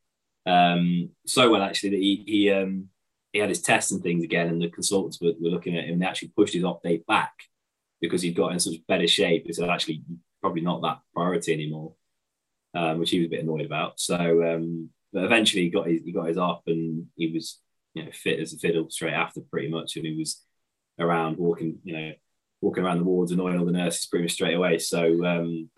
Um, so well actually that he he um, he had his tests and things again, and the consultants were, were looking at him. They actually pushed his update back because he'd got in such better shape. Said actually probably not that priority anymore, um, which he was a bit annoyed about. So, um, but eventually he got his he got his up, and he was you know fit as a fiddle straight after, pretty much, and he was around walking, you know, walking around the wards, annoying all the nurses pretty much straight away. So. Um,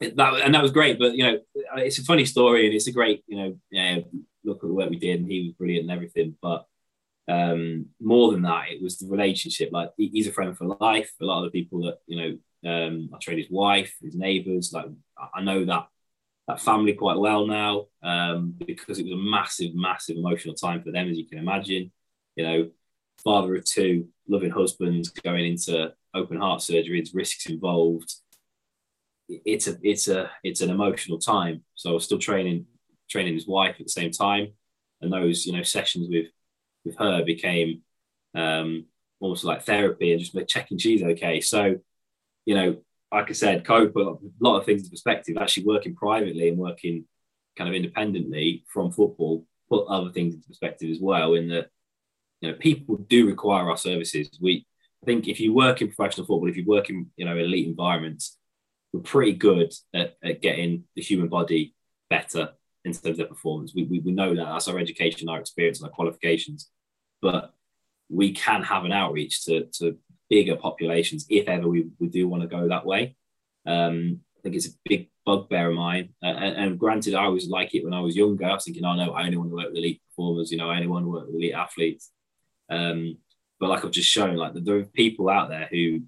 that and that was great, but you know, it's a funny story and it's a great, you know, yeah, look at the work we did and he was brilliant and everything. But um, more than that, it was the relationship. Like he's a friend for life. A lot of the people that you know, um, I trained his wife, his neighbours. Like I know that that family quite well now um, because it was a massive, massive emotional time for them, as you can imagine. You know, father of two, loving husband, going into open heart surgery. It's risks involved. It's a, it's a, it's an emotional time. So I was still training, training his wife at the same time, and those, you know, sessions with with her became um, almost like therapy and just checking she's okay. So, you know, like I said, Co put a lot of things in perspective. Actually, working privately and working kind of independently from football put other things into perspective as well. In that, you know, people do require our services. We I think if you work in professional football, if you work in you know elite environments, we're pretty good at, at getting the human body better in terms of their performance. We, we, we know that that's our education, our experience, and our qualifications. But we can have an outreach to, to bigger populations if ever we, we do want to go that way. Um, I think it's a big bugbear of mine. Uh, and, and, granted, I was like it when I was younger. I was thinking, oh no, I only want to work with elite performers. You know, I only want to work with elite athletes. Um, but like I've just shown, like there are people out there who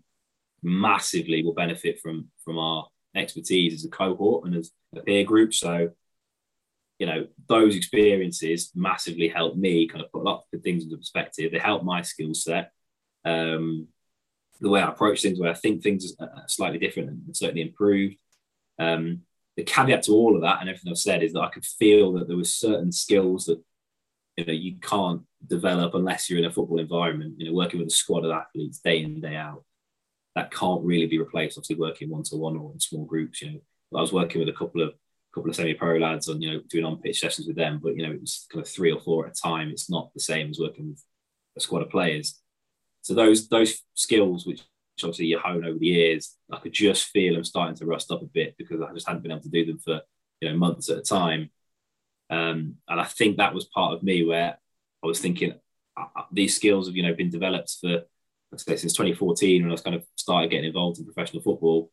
massively will benefit from from our expertise as a cohort and as a peer group. So you know, those experiences massively helped me kind of put a lot of things into perspective. They helped my skill set, um, the way I approach things, where I think things are slightly different and certainly improved. Um, the caveat to all of that and everything I've said is that I could feel that there were certain skills that you know you can't develop unless you're in a football environment. You know, working with a squad of athletes day in day out, that can't really be replaced. Obviously, working one to one or in small groups. You know, I was working with a couple of couple of semi-pro lads on, you know, doing on-pitch sessions with them, but you know, it was kind of three or four at a time. It's not the same as working with a squad of players. So those those skills, which obviously you hone over the years, I could just feel them starting to rust up a bit because I just hadn't been able to do them for you know months at a time. Um, and I think that was part of me where I was thinking uh, uh these skills have you know been developed for I say, since 2014 when I was kind of started getting involved in professional football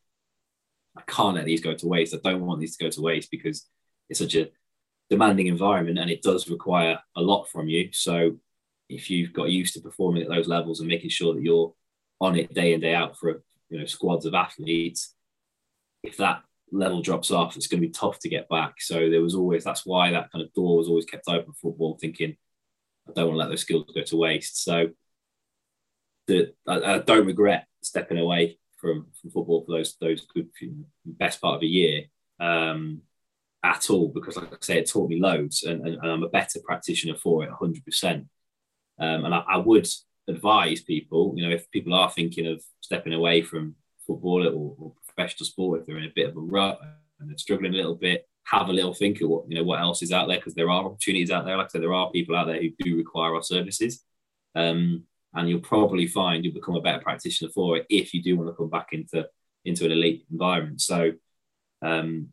I can't let these go to waste. I don't want these to go to waste because it's such a demanding environment and it does require a lot from you. So if you've got used to performing at those levels and making sure that you're on it day in day out for you know squads of athletes, if that level drops off, it's going to be tough to get back. So there was always that's why that kind of door was always kept open for football, thinking I don't want to let those skills go to waste. So the I, I don't regret stepping away from, from football for those those good best part of a year um, at all because, like I say, it taught me loads, and, and, and I'm a better practitioner for it, 100. Um, And I, I, would advise people, you know, if people are thinking of stepping away from football or, or professional sport, if they're in a bit of a rut and they're struggling a little bit, have a little think of what you know what else is out there because there are opportunities out there. Like I said, there are people out there who do require our services. Um, and you'll probably find you'll become a better practitioner for it if you do want to come back into into an elite environment. So, um,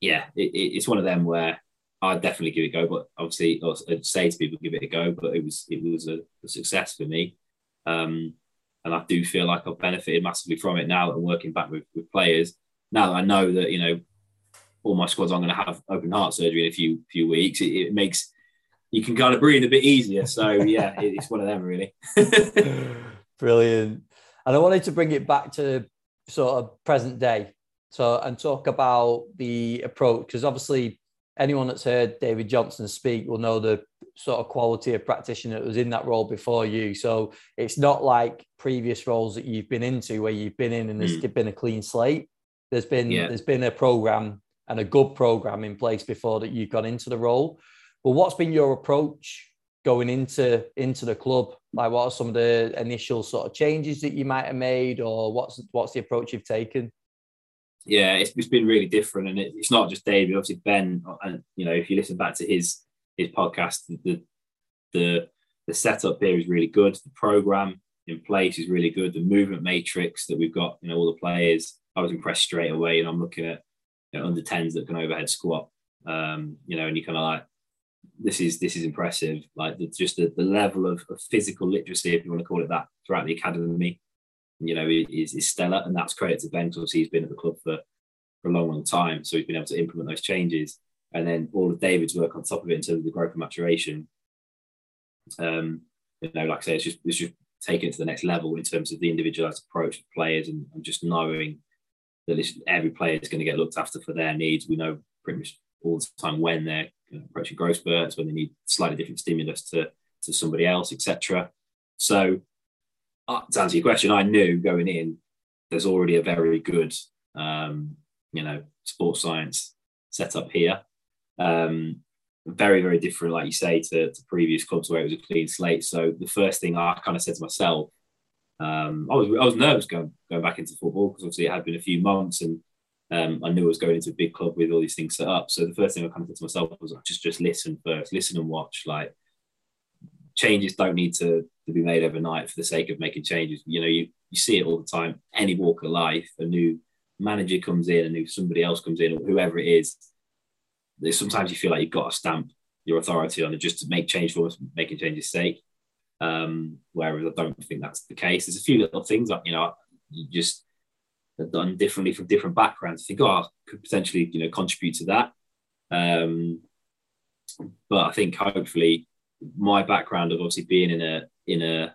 yeah, it, it's one of them where I'd definitely give it a go. But obviously, I'd say to people, give it a go. But it was it was a, a success for me, um, and I do feel like I've benefited massively from it now. And working back with, with players now that I know that you know all my squads, I'm going to have open heart surgery in a few few weeks. It, it makes you can kind of breathe a bit easier. So yeah, it's one of them really. Brilliant. And I wanted to bring it back to sort of present day. So and talk about the approach because obviously anyone that's heard David Johnson speak will know the sort of quality of practitioner that was in that role before you. So it's not like previous roles that you've been into where you've been in and there's mm. been a clean slate. There's been yeah. there's been a program and a good program in place before that you've gone into the role. But what's been your approach going into into the club? Like, what are some of the initial sort of changes that you might have made, or what's what's the approach you've taken? Yeah, it's, it's been really different, and it, it's not just David. Obviously, Ben, and you know, if you listen back to his his podcast, the the the setup here is really good. The program in place is really good. The movement matrix that we've got, you know, all the players. I was impressed straight away, and I'm looking at you know, under tens that can overhead squat. Um, you know, and you kind of like this is this is impressive. Like the, just the, the level of, of, physical literacy, if you want to call it that, throughout the academy, you know, is, is stellar, and that's credit to Ben. Because he's been at the club for, for a long, long time, so he's been able to implement those changes, and then all of David's work on top of it in terms of the growth and maturation. Um, you know, like I say, it's just it's just taking it to the next level in terms of the individualized approach of players and, and just knowing that every player is going to get looked after for their needs. We know pretty much all the time when they're approaching growth spurts, when they need slightly different stimulus to, to somebody else, etc. So, uh, to answer your question, I knew going in there's already a very good, um, you know, sports science set up here. Um, very, very different, like you say, to, to previous clubs where it was a clean slate. So the first thing I kind of said to myself, um, I was I was nervous going going back into football because obviously it had been a few months and um, I knew I was going into a big club with all these things set up. So the first thing I kind of said to myself was just just listen first, listen and watch. Like changes don't need to, to be made overnight for the sake of making changes. You know, you you see it all the time. Any walk of life, a new manager comes in, a new somebody else comes in, or whoever it is. Sometimes you feel like you've got to stamp your authority on it just to make change for making changes sake. Um, whereas I don't think that's the case. There's a few little things that you know you just done differently from different backgrounds. I think, oh, I could potentially, you know, contribute to that. Um, but I think hopefully my background of obviously being in a in a,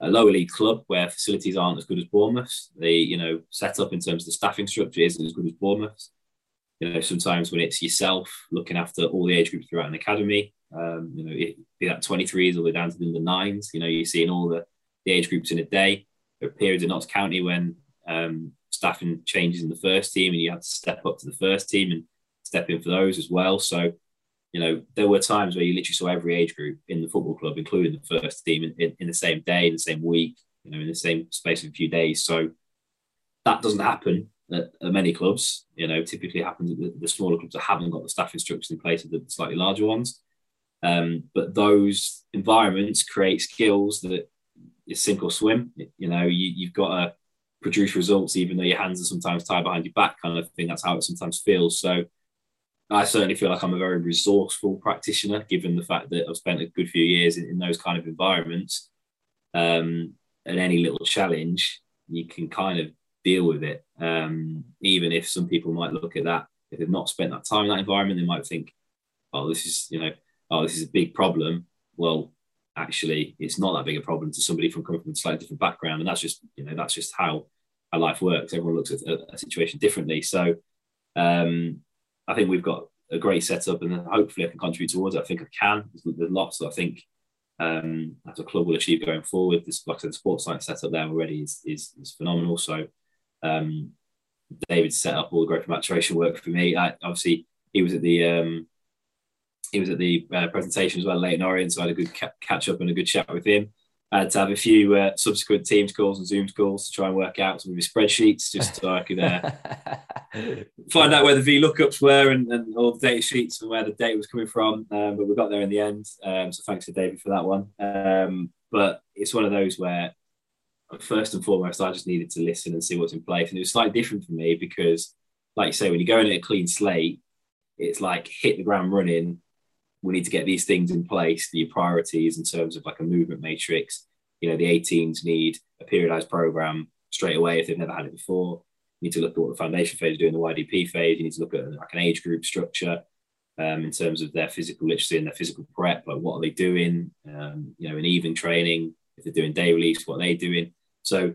a lower league club where facilities aren't as good as Bournemouth, the you know set up in terms of the staffing structure isn't as good as Bournemouth. You know, sometimes when it's yourself looking after all the age groups throughout an academy, um, you know, it, be that 23s all the way down to the nines, you know, you're seeing all the, the age groups in a day. There are periods in Notts County when um, staffing changes in the first team, and you have to step up to the first team and step in for those as well. So, you know, there were times where you literally saw every age group in the football club, including the first team, in, in, in the same day, in the same week, you know, in the same space of a few days. So that doesn't happen at, at many clubs. You know, typically happens at the, the, smaller clubs that haven't got the staff structures in place of the slightly larger ones. Um, but those environments create skills that is sink or swim. You know, you, you've got to produce results, even though your hands are sometimes tied behind your back, kind of thing. That's how it sometimes feels. So I certainly feel like I'm a very resourceful practitioner, given the fact that I've spent a good few years in, in those kind of environments. Um, and any little challenge, you can kind of deal with it. Um, even if some people might look at that, if they've not spent that time in that environment, they might think, oh, this is, you know, oh, this is a big problem. Well, actually it's not that big a problem to somebody from coming from a slightly different background and that's just you know that's just how how life works everyone looks at a, a situation differently so um, i think we've got a great setup and hopefully i can contribute towards it. I think i can. There's, lots that i think um, as a club will achieve going forward. This like i said the sports science setup there already is is, is phenomenal. So um, david set up all the growth and maturation work for me. I, obviously he was at the um, he was at the uh, presentation as well, Leyton Orient, so I had a good ca- catch up and a good chat with him. I had to have a few uh, subsequent Teams calls and Zoom calls to try and work out some of his spreadsheets, just so I could uh, find out where the VLOOKUPs were and, and, all the data sheets and where the data was coming from. Um, but we got there in the end. Um, so thanks to David for that one. Um, but it's one of those where, first and foremost, I just needed to listen and see what's in place. And it was slightly different for me because, like you say, when you go in at a clean slate, it's like hit the ground running we need to get these things in place, the priorities in terms of like a movement matrix. You know, the 18s need a periodized program straight away if they've never had it before. You need to look at what the foundation phase is doing, the YDP phase. You need to look at like an age group structure um, in terms of their physical literacy and their physical prep. Like what are they doing? Um, you know, in evening training, if they're doing day release, what are they doing? So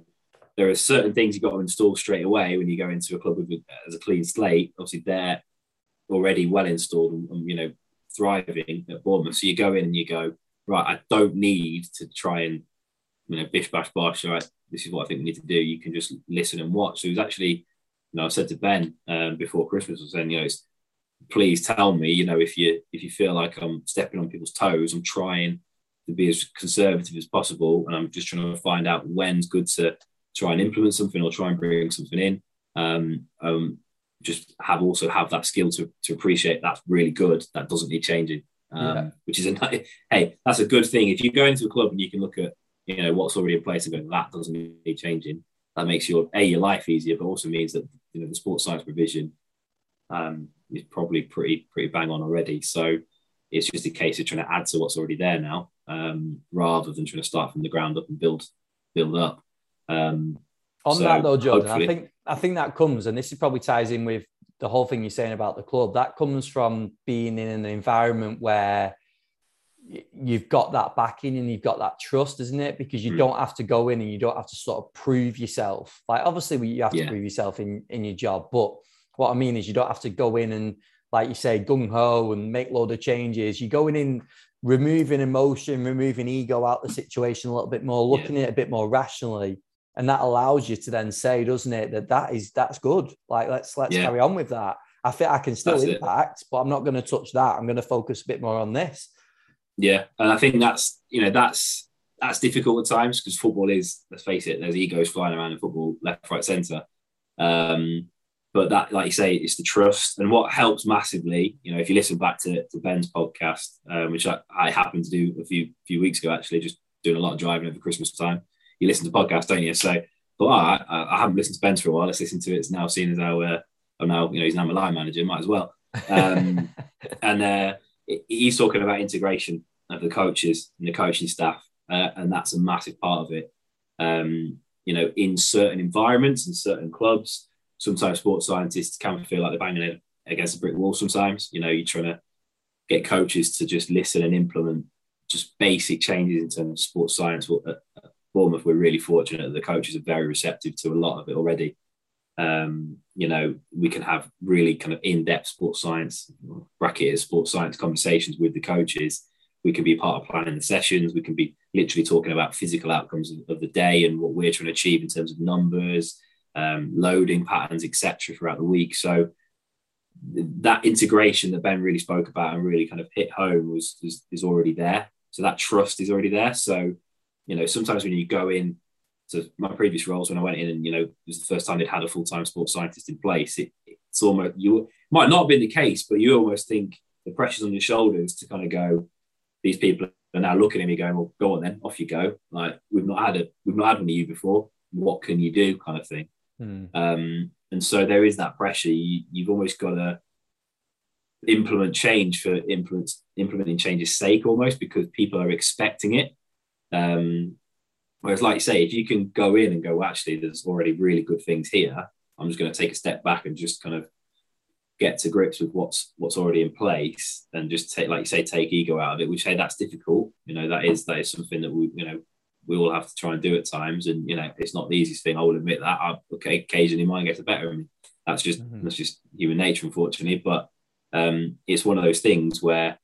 there are certain things you've got to install straight away when you go into a club with, as a clean slate. Obviously, they're already well installed and, and, you know thriving at Bournemouth. So you go in and you go right. I don't need to try and you know bish bash bosh. Right, this is what I think we need to do. You can just listen and watch. So was actually, you know, I said to Ben um, before Christmas, I was saying, you know, please tell me, you know, if you if you feel like I'm stepping on people's toes, I'm trying to be as conservative as possible, and I'm just trying to find out when's good to try and implement something or try and bring something in. Um, um, just have also have that skill to, to appreciate that's really good. That doesn't need changing. Um, yeah. which is a hey, that's a good thing. If you go into a club and you can look at you know what's already in place and go that doesn't need changing, that makes your a your life easier, but also means that you know the sports science provision um, is probably pretty pretty bang on already. So it's just a case of trying to add to what's already there now, um, rather than trying to start from the ground up and build build up. Um, On so that though, Jordan, I think I think that comes, and this is probably ties in with the whole thing you're saying about the club. That comes from being in an environment where you've got that backing and you've got that trust, isn't it? Because you mm. don't have to go in and you don't have to sort of prove yourself. Like obviously you have to yeah. prove yourself in in your job, but what I mean is you don't have to go in and like you say gung ho and make load of changes. You're going in removing emotion, removing ego out the situation a little bit more, looking yeah. at it a bit more rationally, and that allows you to then say, doesn't it, that that is that's good. Like let's let's yeah. carry on with that. I think I can still that's impact, it. but I'm not going to touch that. I'm going to focus a bit more on this. Yeah, and I think that's you know that's that's difficult at times because football is let's face it, there's egos flying around in football, left, right, centre. Um, but that, like you say, it's the trust. And what helps massively, you know, if you listen back to, to Ben's podcast, um, which I, I happened to do a few few weeks ago, actually, just doing a lot of driving over Christmas time. You listen to podcasts, don't you? So, but I, I haven't listened to Ben's for a while. Let's listen to it. It's now seen as our, uh, oh, now, you know, he's now my line manager, might as well. Um, and uh, he's talking about integration of the coaches and the coaching staff. Uh, and that's a massive part of it. Um, you know, in certain environments and certain clubs, sometimes sports scientists can feel like they're banging it against a brick wall sometimes. You know, you're trying to get coaches to just listen and implement just basic changes in terms of sports science. Bournemouth, we're really fortunate that the coaches are very receptive to a lot of it already. Um, you know, we can have really kind of in-depth sports science, bracket sports science conversations with the coaches. We can be part of planning the sessions. We can be literally talking about physical outcomes of the day and what we're trying to achieve in terms of numbers, um, loading patterns, etc., throughout the week. So that integration that Ben really spoke about and really kind of hit home was, was is already there. So that trust is already there. So you know, sometimes when you go in to my previous roles, when I went in and you know it was the first time they'd had a full time sports scientist in place, it, it's almost you might not have been the case, but you almost think the pressure's on your shoulders to kind of go. These people are now looking at me, going, "Well, go on then, off you go." Like we've not had a we've not had one of you before. What can you do, kind of thing. Mm. Um, and so there is that pressure. You, you've almost got to implement change for implement, implementing change's sake almost because people are expecting it. Um, whereas, like you say, if you can go in and go, actually, there's already really good things here. I'm just going to take a step back and just kind of get to grips with what's what's already in place and just take, like you say, take ego out of it. Which hey, that's difficult. You know, that is that is something that we, you know, we all have to try and do at times. And you know, it's not the easiest thing. I will admit that. I, okay, occasionally mine gets the better of me. That's just mm-hmm. that's just human nature, unfortunately. But um, it's one of those things where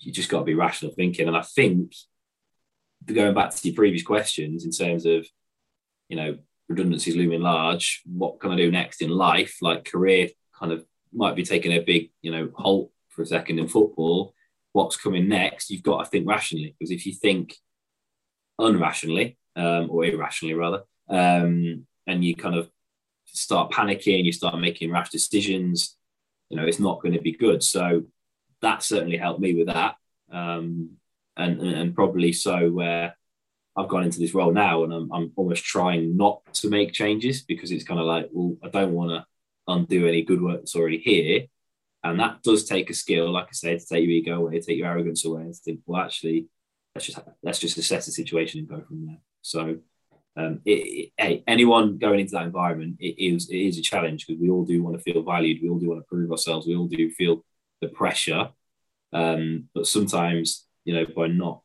you just got to be rational thinking. And I think going back to your previous questions in terms of you know redundancies looming large, what can I do next in life? Like career kind of might be taking a big you know halt for a second in football. What's coming next? You've got to think rationally because if you think unrationally um, or irrationally rather, um, and you kind of start panicking, you start making rash decisions, you know, it's not going to be good. So that certainly helped me with that, um, and, and probably so where I've gone into this role now, and I'm, I'm almost trying not to make changes because it's kind of like, well, I don't want to undo any good work that's already here. And that does take a skill, like I said, to take your ego away, take your arrogance away, and think, well, actually, let's just let's just assess the situation and go from there. So, um, it, it, hey, anyone going into that environment, it is it is a challenge because we all do want to feel valued, we all do want to prove ourselves, we all do feel the pressure. Um, but sometimes, you know, by not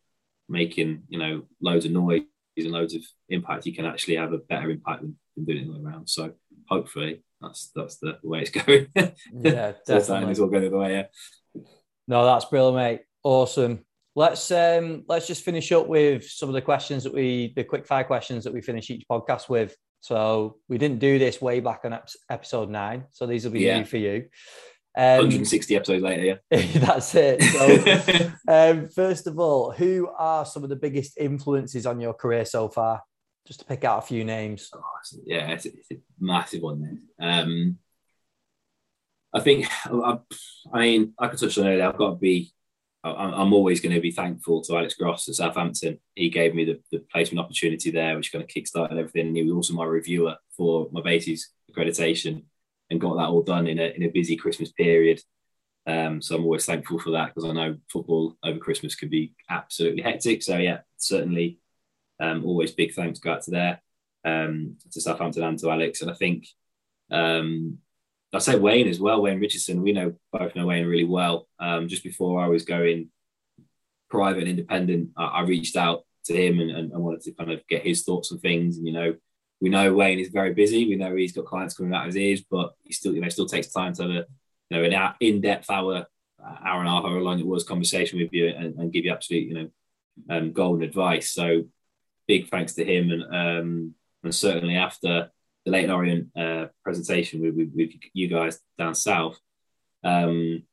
making you know loads of noise and loads of impact, you can actually have a better impact than, than doing it all around. So, hopefully, that's that's the way it's going. yeah, definitely. it's all going the way. Yeah. No, that's brilliant, mate. Awesome. Let's um let's just finish up with some of the questions that we the quick fire questions that we finish each podcast with. So we didn't do this way back on episode nine, so these will be yeah. new for you. Um, 160 episodes later, yeah. that's it. So, um, first of all, who are some of the biggest influences on your career so far? Just to pick out a few names. Oh, yeah, it's, it's, a massive one. Um, I think, I, I mean, I could touch on earlier, I've got to be I'm always going to be thankful to Alex Gross at Southampton. He gave me the, the placement opportunity there, which kind of kickstarted everything. And he was also my reviewer for my BASES accreditation and got that all done in a, in a busy Christmas period. Um, so I'm always thankful for that because I know football over Christmas can be absolutely hectic. So yeah, certainly um, always big thanks go out to there, um, to Southampton and to Alex. And I think um, I say Wayne as well, Wayne Richardson. We know both know Wayne really well. Um, just before I was going private and independent, I, I reached out to him and, and, and, wanted to kind of get his thoughts on things. And you know, we know Wayne is very busy. We know he's got clients coming out of his ears, but he still, you know, still takes time to have a you know an in-depth hour, hour and a half, however long it was, conversation with you and, and give you absolute you know um, golden advice. So big thanks to him and um, and certainly after the Leyton Orient uh, presentation with, with, with, you guys down south um,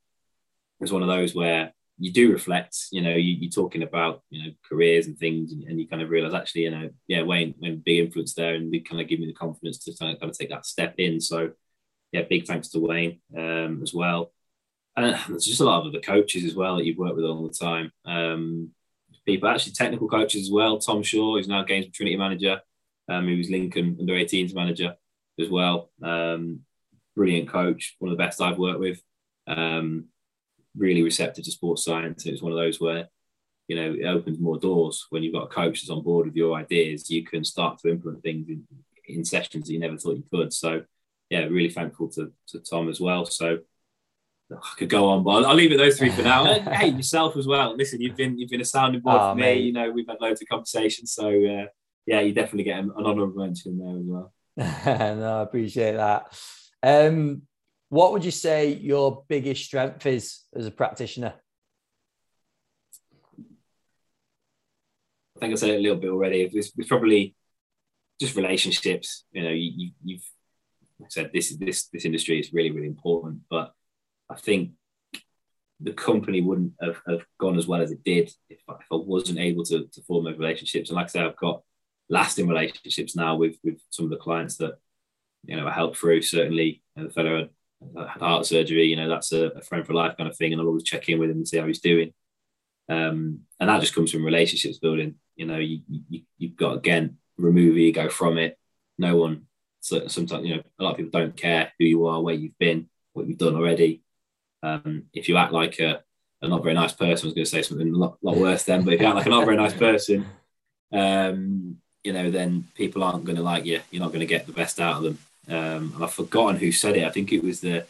it was one of those where you do reflect. You know, you, are talking about you know careers and things, and, and, you kind of realize actually, you know, yeah, Wayne, Wayne, big influence there, and we kind of give me the confidence to kind of, kind of take that step in. So, yeah, big thanks to Wayne um, as well. And there's just a lot of other coaches as well that you've worked with all the time. Um, people, actually, technical coaches as well. Tom Shaw, who's now Gainsborough Trinity manager um, he was Lincoln under 18s manager as well. Um, brilliant coach, one of the best I've worked with. Um, really receptive to sports science. It's one of those where, you know, it opens more doors when you've got a coach that's on board with your ideas. You can start to implement things in, in sessions that you never thought you could. So, yeah, really thankful to, to Tom as well. So, I could go on, but I'll, leave it those three for now. hey, yourself as well. Listen, you've been you've been a sounding board oh, for me. Mate. You know, we've had loads of conversations, so uh, yeah, you definitely get an honourable mention there as well. no, I appreciate that. Um, what would you say your biggest strength is as a practitioner? I think I said it a little bit already. It's, it's probably just relationships. You know, you, you've said this this this industry is really really important, but I think the company wouldn't have, have gone as well as it did if I, if I wasn't able to, to form those relationships. And like I said, I've got lasting relationships now with with some of the clients that you know I helped through. Certainly, you know, the fellow had, heart surgery. You know, that's a, a, friend for life kind of thing, and I'll always check in with him and see how he's doing. Um, and that just comes from relationships building. You know, you, you you've got again remove ego from it. No one. So sometimes you know a lot of people don't care who you are, where you've been, what you've done already. Um, if you act like a, a not very nice person, I was going to say something a lot, lot worse then, but if you act like a not very nice person, um, you know, then people aren't going to like you. You're not going to get the best out of them. Um, and I've forgotten who said it. I think it was the,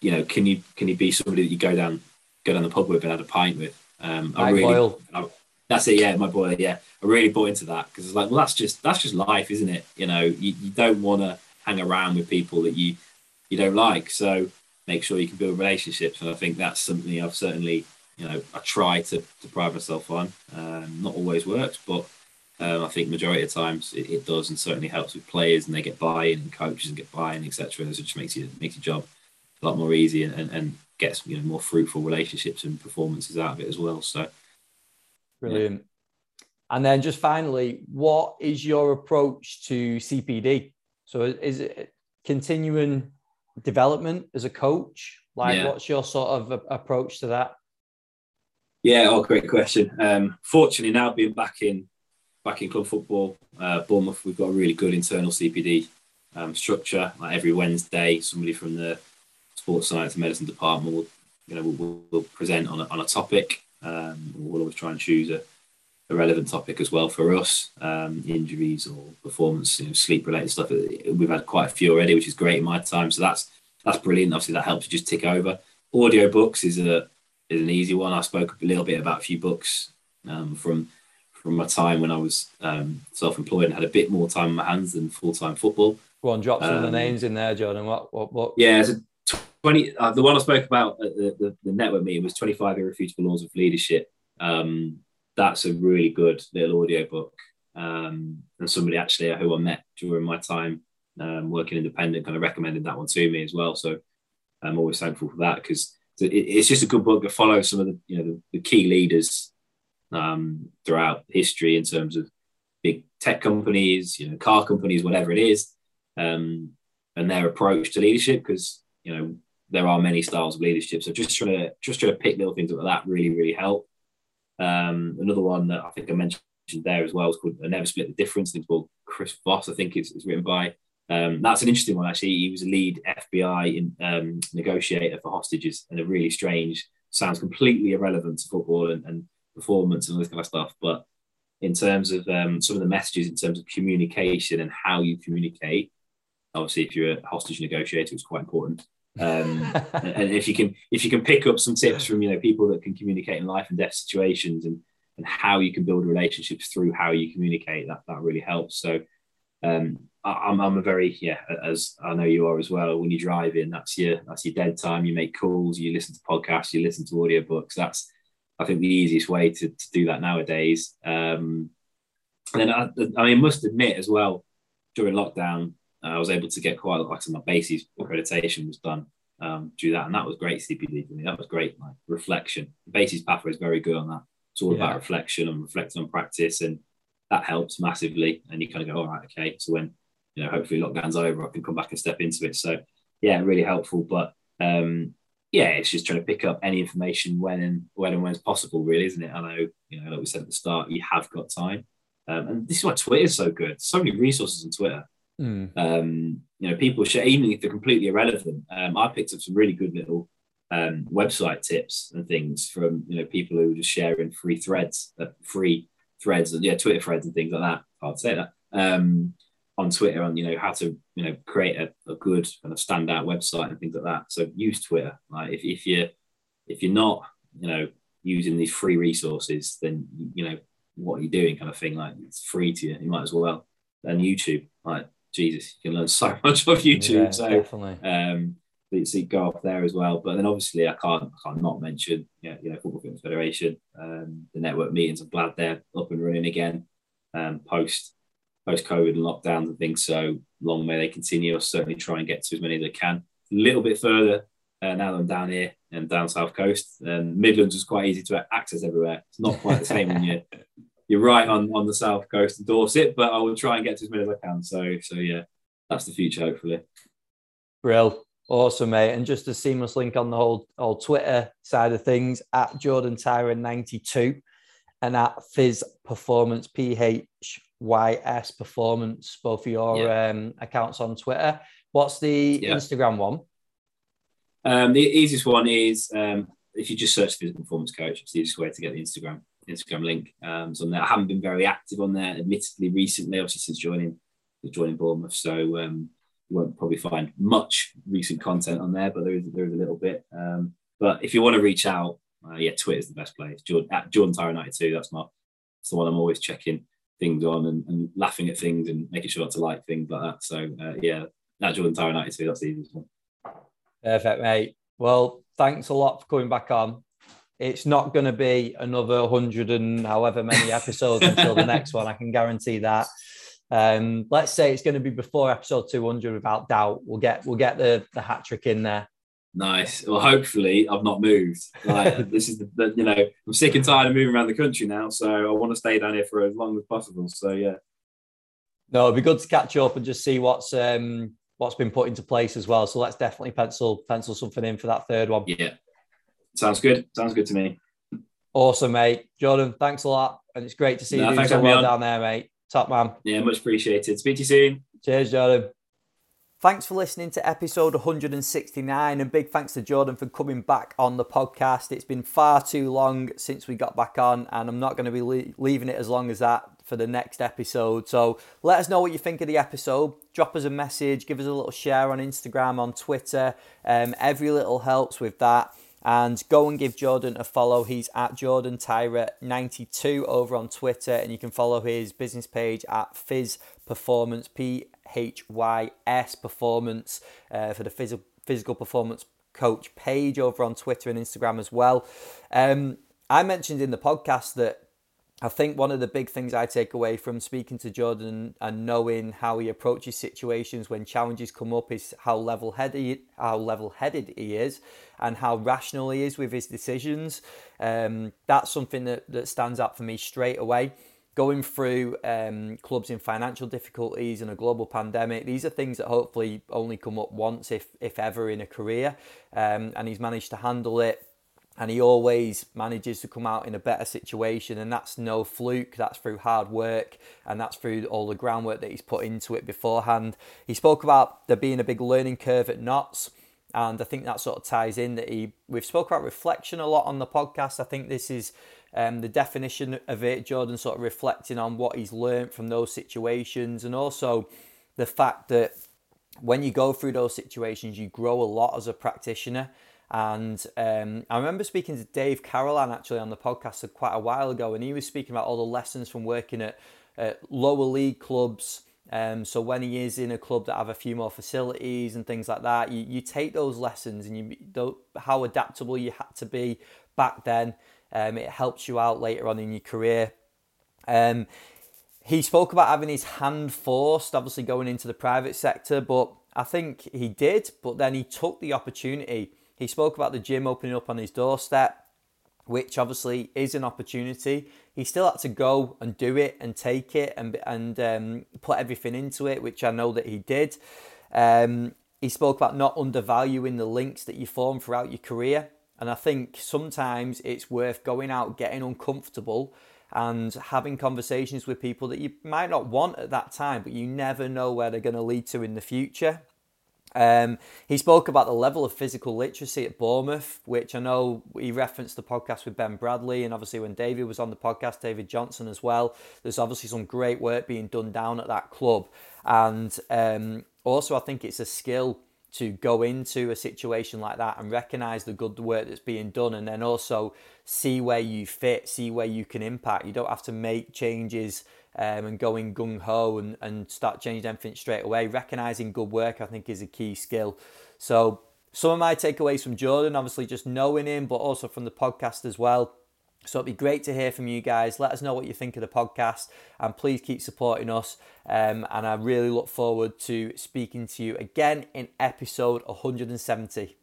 you know, can you can you be somebody that you go down go down the pub with and have a pint with? Um, I really, Boyle. I, that's it. Yeah, my boy. Yeah, I really bought into that because it's like, well, that's just that's just life, isn't it? You know, you, you don't want to hang around with people that you you don't like. So make sure you can build relationships. And I think that's something I've certainly, you know, I try to, to pride myself on. Um, not always works, but um, I think majority of times it, it, does, and certainly helps with players and they get buy-in, and coaches and get buy-in, etc. And it just makes you makes your job a lot more easy and, and, and, gets you know more fruitful relationships and performances out of it as well. So brilliant. Yeah. And then just finally, what is your approach to CPD? So is it continuing development as a coach? Like, yeah. what's your sort of approach to that? Yeah, oh, great question. Um, fortunately, now being back in back in club football, uh, Bournemouth, we've got a really good internal CPD um, structure. Like every Wednesday, somebody from the sports science and medicine department will, you know, will, will present on a, on a topic. Um, we'll always try and choose a, a relevant topic as well for us, um, injuries or performance, you know, sleep related stuff. We've had quite a few already, which is great in my time. So that's that's brilliant. Obviously, that helps you just tick over. Audio books is a is an easy one. I spoke a little bit about a few books um, from from my time when I was um, self-employed and had a bit more time on my hands than full-time football. Go on, drop some um, of the um, names in there, Jordan. What, what, what? Yeah, so 20, uh, the one I spoke about at the, the, the, network meeting was 25 Irrefutable Laws of Leadership. Um, that's a really good little audio book. Um, and somebody actually who I met during my time um, working independent kind of recommended that one to me as well. So I'm always thankful for that because it's just a good book to follow some of the you know the, the key leaders um, throughout history in terms of big tech companies, you know, car companies, whatever it is, um, and their approach to leadership. Because you know there are many styles of leadership, so just trying to just trying to pick little things like that really really help. Um, another one that I think I mentioned there as well is called "I Never Split the Difference." It's called Chris Voss, I think it's, it's written by. Um, that's an interesting one actually. He was a lead FBI in, um, negotiator for hostages, and a really strange, sounds completely irrelevant to football and, and performance and all this kind of stuff. But in terms of um, some of the messages, in terms of communication and how you communicate, obviously, if you're a hostage negotiator, it's quite important. Um, and if you can, if you can pick up some tips from you know people that can communicate in life and death situations and and how you can build relationships through how you communicate, that that really helps. So. Um, I'm, I'm a very yeah as I know you are as well when you drive in that's your that's your dead time you make calls you listen to podcasts you listen to audiobooks that's I think the easiest way to, to do that nowadays. Um, and then I, I mean, must admit as well, during lockdown, uh, I was able to get quite a lot. of my BASES accreditation was done um, through that, and that was great CPD for me. That was great, like reflection. The BASES pathway is very good on that. It's all yeah. about reflection and reflecting on practice, and that helps massively. And you kind of go, all right, okay. So when you know, hopefully lockdown's over, I can come back and step into it. So yeah, really helpful. But um, yeah, it's just trying to pick up any information when and when and when it's possible, really, isn't it? I know, you know, like we said at the start, you have got time. Um, and this is why Twitter is so good. So many resources on Twitter. Mm. Um, you know, people share, even if they're completely irrelevant. Um, I picked up some really good little um, website tips and things from you know people who are just sharing free threads, uh, free threads, and yeah, Twitter threads and things like that. Hard to say that. On Twitter on you know how to you know create a, a good kind of standout website and things like that. So use Twitter. Like if, if you if you're not you know using these free resources, then you know what are you doing kind of thing. Like it's free to you. You might as well. And YouTube, like Jesus, you can learn so much off YouTube. Yeah, so definitely. um so go off there as well. But then obviously I can't I can't not mention yeah, you know Football Fitness Federation, um, the network meetings. I'm glad they're up and running again. Um, post post COVID and lockdowns and things. So long may they continue. I'll certainly try and get to as many as I can. A little bit further uh, now that I'm down here and down south coast. And Midlands was quite easy to access everywhere. It's not quite the same when you're you're right on, on the south coast of Dorset, but I will try and get to as many as I can. So so yeah, that's the future hopefully. Brill. Awesome, mate. And just a seamless link on the whole, whole Twitter side of things at Jordan Tyrer 92 and at Phys Performance, P H YS Performance, both of your yeah. um, accounts on Twitter. What's the yeah. Instagram one? Um, the easiest one is um, if you just search for performance coach, it's the easiest way to get the Instagram Instagram link. Um, so I haven't been very active on there, admittedly, recently, obviously since joining joining Bournemouth. So um, you won't probably find much recent content on there, but there is there is a little bit. Um, but if you want to reach out, uh, yeah, Twitter's the best place. Jordan at Jordan Tyrer 92. That's my that's the one I'm always checking things on and, and, laughing at things and making sure not to like things like that. So uh, yeah, that Jordan Tyrer 92, that's the easiest one. Perfect, mate. Well, thanks a lot for coming back on. It's not going to be another hundred and however many episodes until the next one. I can guarantee that. Um, let's say it's going to be before episode 200 without doubt. We'll get we'll get the the hat trick in there. Nice. Well, hopefully I've not moved. Like this is the, the, you know I'm sick and tired of moving around the country now, so I want to stay down here for as long as possible. So yeah. No, it'd be good to catch up and just see what's um what's been put into place as well. So let's definitely pencil pencil something in for that third one. Yeah. Sounds good. Sounds good to me. Awesome, mate. Jordan, thanks a lot. And it's great to see no, you doing so well down there, mate. Top man. Yeah, much appreciated. Speak to you soon. Cheers, Jordan. Thanks for listening to episode 169, and big thanks to Jordan for coming back on the podcast. It's been far too long since we got back on, and I'm not going to be le- leaving it as long as that for the next episode. So let us know what you think of the episode. Drop us a message, give us a little share on Instagram, on Twitter. Um, every little helps with that. And go and give Jordan a follow. He's at Jordan Tyrer92 over on Twitter, and you can follow his business page at Phys Performance, P H Y S Performance, uh, for the phys- physical performance coach page over on Twitter and Instagram as well. Um, I mentioned in the podcast that I think one of the big things I take away from speaking to Jordan and knowing how he approaches situations when challenges come up is how level-headed how level-headed he is and how rational he is with his decisions. Um, that's something that, that stands out for me straight away. Going through um, clubs in financial difficulties and a global pandemic, these are things that hopefully only come up once, if if ever, in a career. Um, and he's managed to handle it and he always manages to come out in a better situation and that's no fluke. That's through hard work and that's through all the groundwork that he's put into it beforehand. He spoke about there being a big learning curve at Notts, and I think that sort of ties in that he we've spoke about reflection a lot on the podcast. I think this is um, the definition of it Jordan sort of reflecting on what he's learned from those situations and also the fact that when you go through those situations you grow a lot as a practitioner and um, I remember speaking to Dave Carolan actually on the podcast quite a while ago, and he was speaking about all the lessons from working at, at lower league clubs. Um, so when he is in a club that have a few more facilities and things like that, you, you take those lessons and you how adaptable you had to be back then. Um, it helps you out later on in your career. Um, he spoke about having his hand forced, obviously going into the private sector, but I think he did. But then he took the opportunity he spoke about the gym opening up on his doorstep, which obviously is an opportunity. He still had to go and do it and take it and and um, put everything into it, which I know that he did. Um, he spoke about not undervaluing the links that you form throughout your career. And I think sometimes it's worth going out, getting uncomfortable, and having conversations with people that you might not want at that time, but you never know where they're going to lead to in the future. Um, he spoke about the level of physical literacy at Bournemouth, which I know he referenced the podcast with Ben Bradley, and obviously when David was on the podcast, David Johnson as well. There's obviously some great work being done down at that club, and um, also I think it's a skill to go into a situation like that and recognize the good work that's being done, and then also see where you fit, see where you can impact. You don't have to make changes um, and going gung ho and, and start changing everything straight away. Recognizing good work, I think, is a key skill. So, some of my takeaways from Jordan, obviously, just knowing him, but also from the podcast as well. So it'd be great to hear from you guys. Let us know what you think of the podcast and please keep supporting us. Um, and I really look forward to speaking to you again in episode 170.